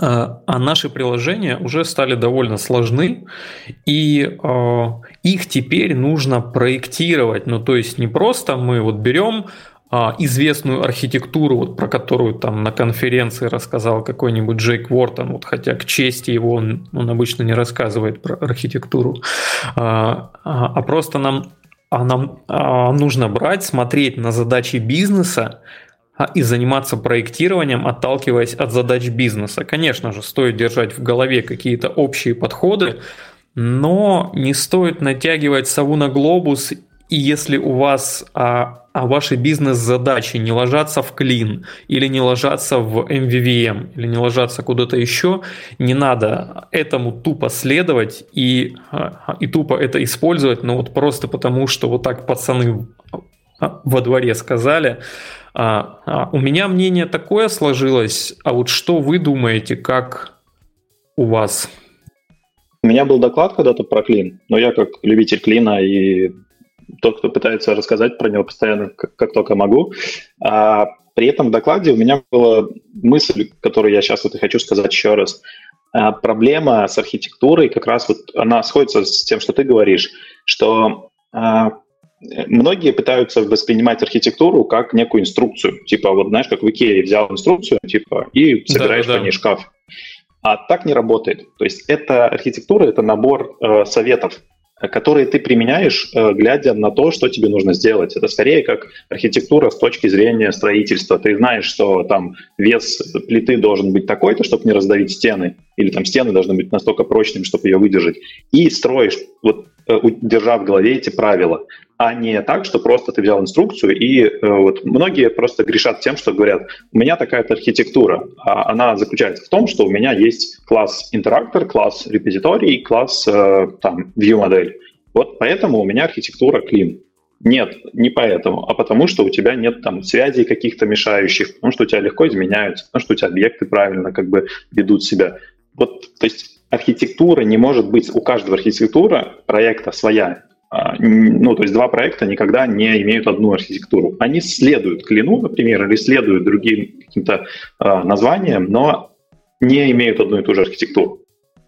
а, а наши приложения уже стали довольно сложны, и э, их теперь нужно проектировать. Ну, то есть не просто мы вот берем известную архитектуру, вот, про которую там на конференции рассказал какой-нибудь Джейк Уортон, вот, хотя к чести его он, он обычно не рассказывает про архитектуру, а, а, а просто нам, а нам а, нужно брать, смотреть на задачи бизнеса, и заниматься проектированием, отталкиваясь от задач бизнеса. Конечно же, стоит держать в голове какие-то общие подходы, но не стоит натягивать сову на глобус, и если у вас а, а ваши бизнес-задачи не ложатся в клин или не ложатся в MVVM или не ложатся куда-то еще, не надо этому тупо следовать и, а, и тупо это использовать, но вот просто потому, что вот так пацаны во дворе сказали. А, у меня мнение такое сложилось, а вот что вы думаете, как у вас?
У меня был доклад когда-то про клин, но я как любитель клина и тот, кто пытается рассказать про него постоянно, как, как только могу. А при этом в докладе у меня была мысль, которую я сейчас вот и хочу сказать еще раз. А, проблема с архитектурой как раз вот она сходится с тем, что ты говоришь, что а, многие пытаются воспринимать архитектуру как некую инструкцию. Типа, вот знаешь, как в Икее взял инструкцию, типа, и собираешь да, да. по ней шкаф. А так не работает. То есть эта архитектура, это набор э, советов, которые ты применяешь, э, глядя на то, что тебе нужно сделать. Это скорее как архитектура с точки зрения строительства. Ты знаешь, что там вес плиты должен быть такой-то, чтобы не раздавить стены, или там стены должны быть настолько прочными, чтобы ее выдержать. И строишь, вот э, держа в голове эти правила а не так, что просто ты взял инструкцию, и э, вот многие просто грешат тем, что говорят, у меня такая-то архитектура, а она заключается в том, что у меня есть класс интерактор, класс репозиторий, класс э, там view модель. Вот поэтому у меня архитектура clean. Нет, не поэтому, а потому что у тебя нет там связей каких-то мешающих, потому что у тебя легко изменяются, потому что у тебя объекты правильно как бы ведут себя. Вот, то есть архитектура не может быть, у каждого архитектура проекта своя. А, ну, то есть два проекта никогда не имеют одну архитектуру. Они следуют клину, например, или следуют другим каким-то э, названиям, но не имеют одну и ту же архитектуру.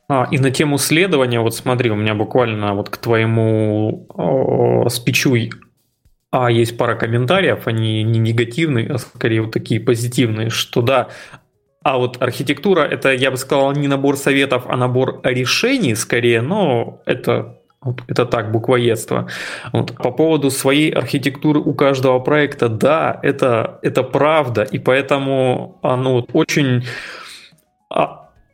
А, и на тему следования, вот смотри, у меня буквально вот к твоему о, спичу а есть пара комментариев, они не негативные, а скорее вот такие позитивные, что да, а вот архитектура это, я бы сказал, не набор советов, а набор решений скорее, но это это так, буквоедство. Вот. По поводу своей архитектуры у каждого проекта, да, это, это правда, и поэтому оно очень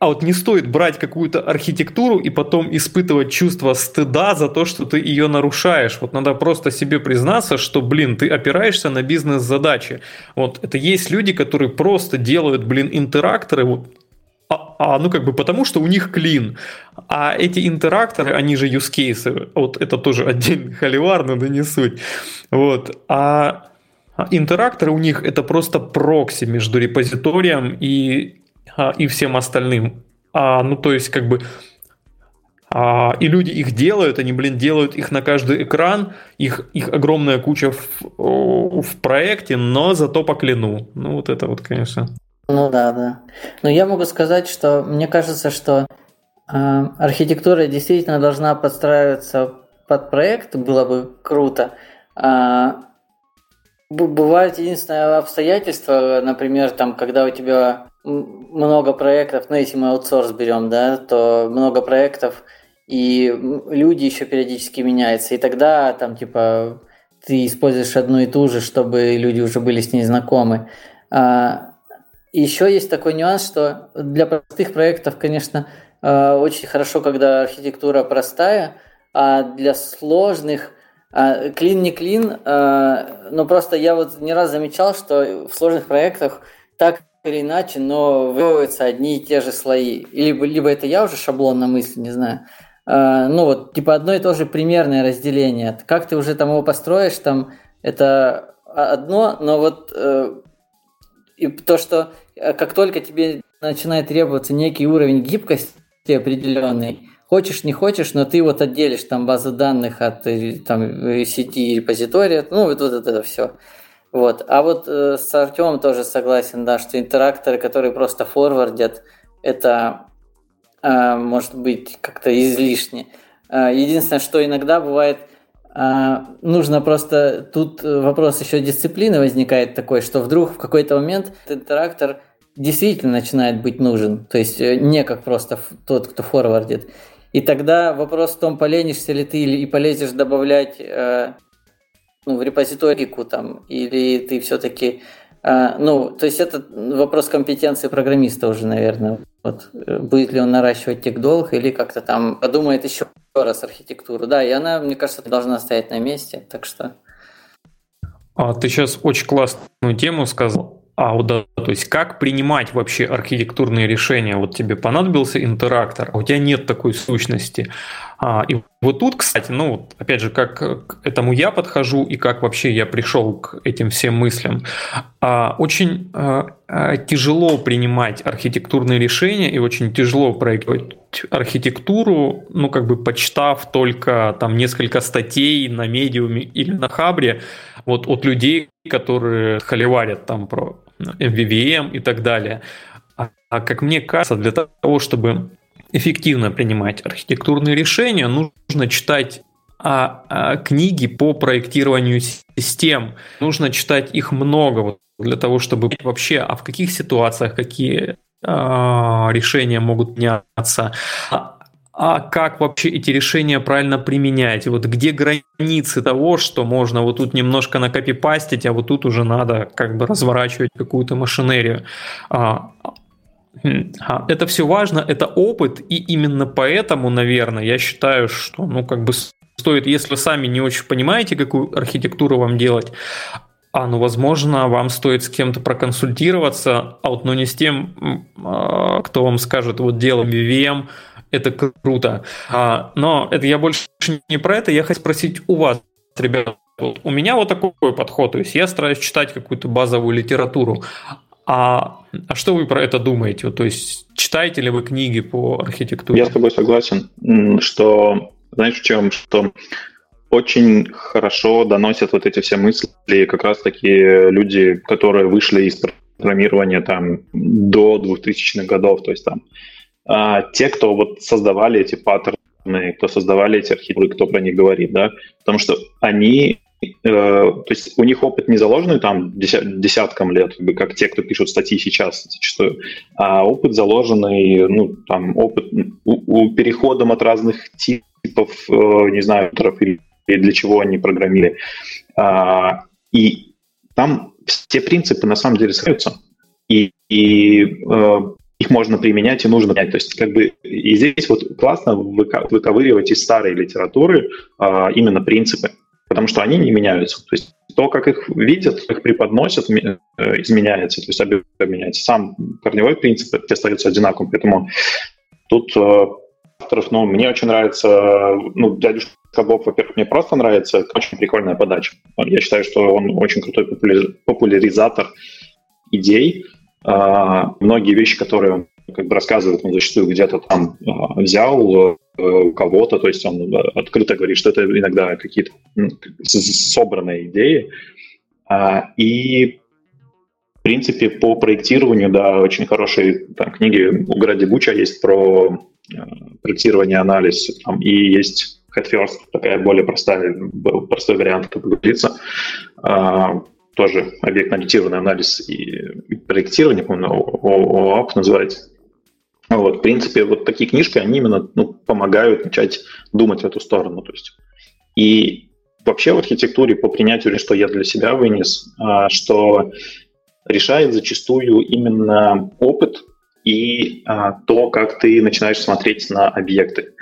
а, а вот не стоит брать какую-то архитектуру и потом испытывать чувство стыда за то, что ты ее нарушаешь. Вот надо просто себе признаться, что, блин, ты опираешься на бизнес-задачи. Вот это есть люди, которые просто делают, блин, интеракторы, вот, а, а, ну как бы потому, что у них клин. А эти интеракторы, они же use cases, вот это тоже отдельный холивар, но да не суть. Вот. А интеракторы у них это просто прокси между репозиторием и а, и всем остальным. А, ну, то есть, как бы, а, и люди их делают, они, блин, делают их на каждый экран, их, их огромная куча в, в проекте, но зато по клину. Ну, вот это вот, конечно.
Ну да, да. Но я могу сказать, что мне кажется, что э, архитектура действительно должна подстраиваться под проект, было бы круто. А, бывает единственное обстоятельство, например, там, когда у тебя много проектов, ну если мы аутсорс берем, да, то много проектов, и люди еще периодически меняются, и тогда там типа ты используешь одну и ту же, чтобы люди уже были с ней знакомы. А, еще есть такой нюанс, что для простых проектов, конечно, а, очень хорошо, когда архитектура простая, а для сложных а, клин не клин, а, но просто я вот не раз замечал, что в сложных проектах так или иначе, но выводятся одни и те же слои. Либо, либо это я уже шаблонно мысль, не знаю. Uh, ну вот, типа одно и то же примерное разделение. Как ты уже там его построишь, там это одно, но вот uh, и то, что э, как только тебе начинает требоваться некий уровень гибкости определенный, хочешь, не хочешь, но ты вот отделишь там базы данных от э, там, сети репозитория, ну вот, вот это все. Вот. А вот э, с Артемом тоже согласен, да, что интеракторы, которые просто форвардят, это э, может быть как-то излишне. Э, единственное, что иногда бывает, э, нужно просто, тут вопрос еще дисциплины возникает такой, что вдруг в какой-то момент интерактор действительно начинает быть нужен, то есть э, не как просто тот, кто форвардит. И тогда вопрос в том, поленишься ли ты и полезешь добавлять э, ну, в репозиторику там, или ты все-таки... А, ну, то есть это вопрос компетенции программиста уже, наверное. Вот, э, будет ли он наращивать тех долг или как-то там подумает еще раз архитектуру. Да, и она, мне кажется, должна стоять на месте, так что...
А ты сейчас очень классную тему сказал. А вот да, то есть как принимать вообще архитектурные решения? Вот тебе понадобился интерактор, а у тебя нет такой сущности. А, и вот тут, кстати, ну, опять же, как к этому я подхожу и как вообще я пришел к этим всем мыслям. А, очень а, тяжело принимать архитектурные решения и очень тяжело проектировать архитектуру, ну, как бы почитав только там несколько статей на медиуме или на хабре, вот от людей, которые холиварят там про MVVM и так далее. А, а как мне кажется, для того, чтобы эффективно принимать архитектурные решения, нужно читать а, а, книги по проектированию систем. Нужно читать их много вот, для того, чтобы вообще, а в каких ситуациях какие а, решения могут меняться, а, как вообще эти решения правильно применять, вот где границы того, что можно вот тут немножко накопипастить, а вот тут уже надо как бы разворачивать какую-то машинерию. А, а, это все важно, это опыт, и именно поэтому, наверное, я считаю, что, ну, как бы стоит, если сами не очень понимаете, какую архитектуру вам делать, а, ну, возможно, вам стоит с кем-то проконсультироваться, а вот, но не с тем, а, кто вам скажет, вот делаем VVM, это круто. А, но это я больше не про это, я хочу спросить у вас, ребят, вот у меня вот такой подход, то есть я стараюсь читать какую-то базовую литературу, А, а что вы про это думаете? То есть читаете ли вы книги по архитектуре?
Я с тобой согласен, что, знаешь, в чем, что очень хорошо доносят вот эти все мысли как раз такие люди, которые вышли из программирования там до 2000-х годов, то есть там а, те, кто вот создавали эти паттерны, кто создавали эти архитектуры, кто про них говорит, да, потому что они Э, то есть у них опыт не заложенный там десяткам лет, как те, кто пишут статьи сейчас зачастую, а опыт заложенный, ну, там, опыт у, у переходом от разных типов, э, не знаю, или для чего они программили. А, и там все принципы на самом деле сходятся, и, и э, их можно применять и нужно менять. То есть как бы и здесь вот классно выковыривать из старой литературы а, именно принципы потому что они не меняются. То есть то, как их видят, их преподносят, э, изменяется, то есть обменяется. Сам корневой принцип остается одинаковым, поэтому тут э, авторов, ну, мне очень нравится, ну, дядюшка Боб, во-первых, мне просто нравится, очень прикольная подача. Я считаю, что он очень крутой популяризатор идей. А, многие вещи, которые как бы рассказывает, он зачастую где-то там а, взял э, у кого-то, то есть он открыто говорит, что это иногда какие-то собранные идеи. А, и в принципе, по проектированию, да, очень хорошие там, книги у Гради Буча есть про э, проектирование, анализ, там, и есть Head First, такая более простая, простой вариант, как говорится. Тоже объектно-ориентированный анализ и, и проектирование, по-моему, ОАП называется. Вот, в принципе, вот такие книжки, они именно ну, помогают начать думать в эту сторону. То есть. И вообще в архитектуре по принятию, что я для себя вынес, а, что решает зачастую именно опыт и а, то, как ты начинаешь смотреть на объекты.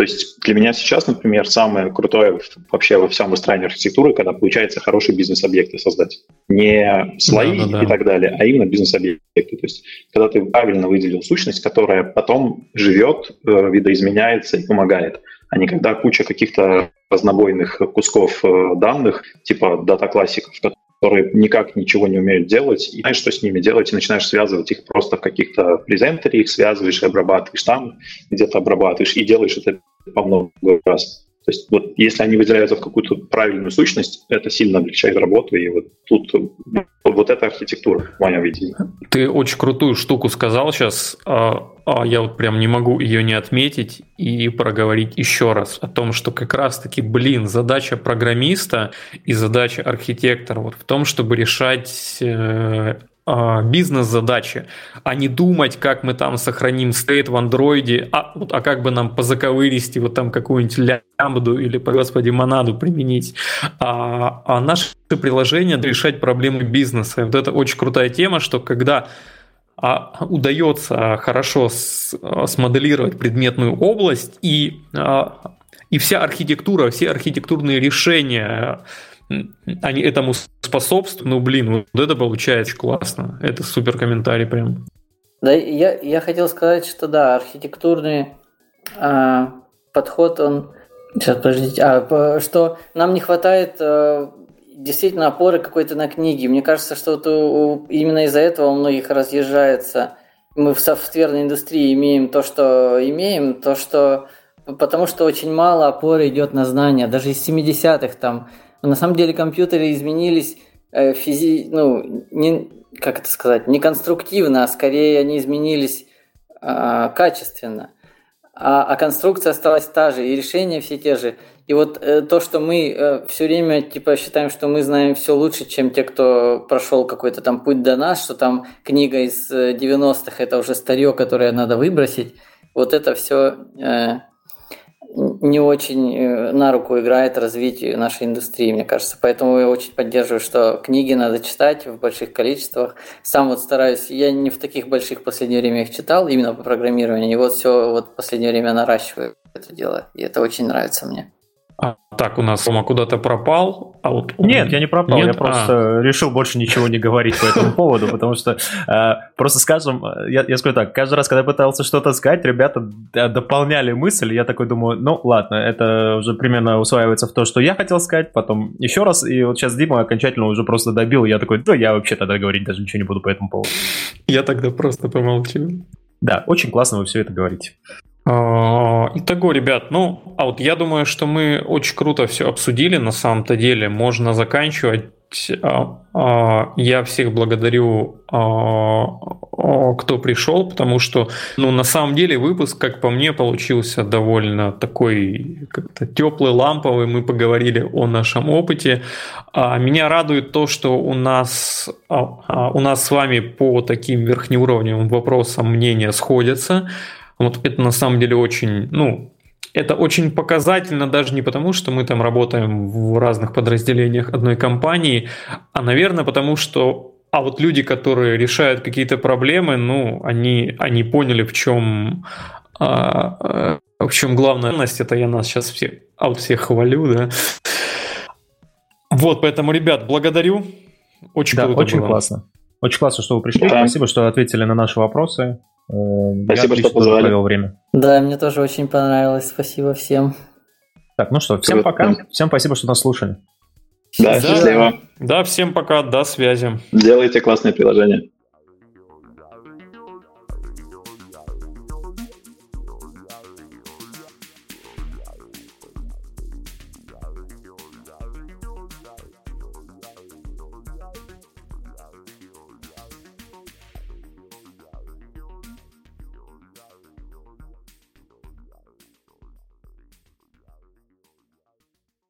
То есть для меня сейчас, например, самое крутое вообще во всем выстраивании архитектуры, когда получается хорошие бизнес-объекты создать. Не слои да, да, да. и так далее, а именно бизнес-объекты. То есть когда ты правильно выделил сущность, которая потом живет, э, видоизменяется и помогает, а не когда куча каких-то разнобойных кусков э, данных, типа дата-классиков, которые никак ничего не умеют делать, и знаешь, что с ними делать, и начинаешь связывать их просто в каких-то презентере, их связываешь обрабатываешь там, где-то обрабатываешь, и делаешь это по много раз. То есть вот если они выделяются в какую-то правильную сущность, это сильно облегчает работу, и вот тут вот эта архитектура, в моем видении.
Ты очень крутую штуку сказал сейчас, а, а я вот прям не могу ее не отметить и проговорить еще раз о том, что как раз-таки, блин, задача программиста и задача архитектора вот в том, чтобы решать э, бизнес-задачи, а не думать, как мы там сохраним стейт в андроиде, а, вот, а как бы нам позаковырести вот там какую-нибудь лямбду или, по господи, монаду применить. А, а наше приложение решать проблемы бизнеса. Вот это очень крутая тема, что когда а, удается хорошо с, смоделировать предметную область и, а, и вся архитектура, все архитектурные решения они этому способствуют, ну, блин, вот это получается классно. Это супер комментарий прям.
Да, я, я хотел сказать, что да, архитектурный а, подход, он... Сейчас, подождите. А, что нам не хватает а, действительно опоры какой-то на книги. Мне кажется, что вот у, именно из-за этого у многих разъезжается. Мы в софтверной индустрии имеем то, что имеем, то, что... Потому что очень мало опоры идет на знания. Даже из 70-х там на самом деле компьютеры изменились э, физи... ну, не, как это сказать, не конструктивно, а скорее они изменились э, качественно. А, а конструкция осталась та же, и решения все те же. И вот э, то, что мы э, все время типа считаем, что мы знаем все лучше, чем те, кто прошел какой-то там путь до нас, что там книга из 90-х это уже старье, которое надо выбросить. Вот это все э, не очень э, на руку играет развитию нашей индустрии, мне кажется. Поэтому я очень поддерживаю, что книги надо читать в больших количествах. Сам вот стараюсь, я не в таких больших в последнее время их читал, именно по программированию. И вот все вот в последнее время наращиваю это дело. И это очень нравится мне.
А, так, у нас Рома куда-то пропал. А вот
он... Нет, я не пропал, Нет? я просто а. решил больше ничего не говорить по этому поводу, потому что э, просто скажем, я, я скажу так, каждый раз, когда я пытался что-то сказать, ребята дополняли мысль, я такой думаю, ну ладно, это уже примерно усваивается в то, что я хотел сказать, потом еще раз, и вот сейчас Дима окончательно уже просто добил, я такой, да я вообще тогда говорить даже ничего не буду по этому поводу.
Я тогда просто помолчу.
Да, очень классно вы все это говорите.
А, итого, ребят, ну, а вот я думаю, что мы очень круто все обсудили на самом-то деле. Можно заканчивать. А, а, я всех благодарю, кто пришел, потому что, ну, на самом деле выпуск, как по мне, получился довольно такой как-то теплый, ламповый. Мы поговорили о нашем опыте. Меня радует то, что у нас, у нас с вами по таким верхнеуровневым вопросам мнения сходятся. Вот это на самом деле очень, ну, это очень показательно даже не потому, что мы там работаем в разных подразделениях одной компании, а, наверное, потому что а вот люди, которые решают какие-то проблемы, ну, они, они поняли, в чем, а, а, в чем главная ценность. Это я нас сейчас всех, а вот всех хвалю, да. Вот, поэтому, ребят, благодарю.
Очень да, круто очень было. классно. Очень классно, что вы пришли. Да. Спасибо, что ответили на наши вопросы.
Э, спасибо, что позвали. провел
время. Да, мне тоже очень понравилось. Спасибо всем.
Так, ну что, всем пока. Всем спасибо, что нас слушали.
Да, счастливо.
Да, всем пока, до связи.
Делайте классные приложения.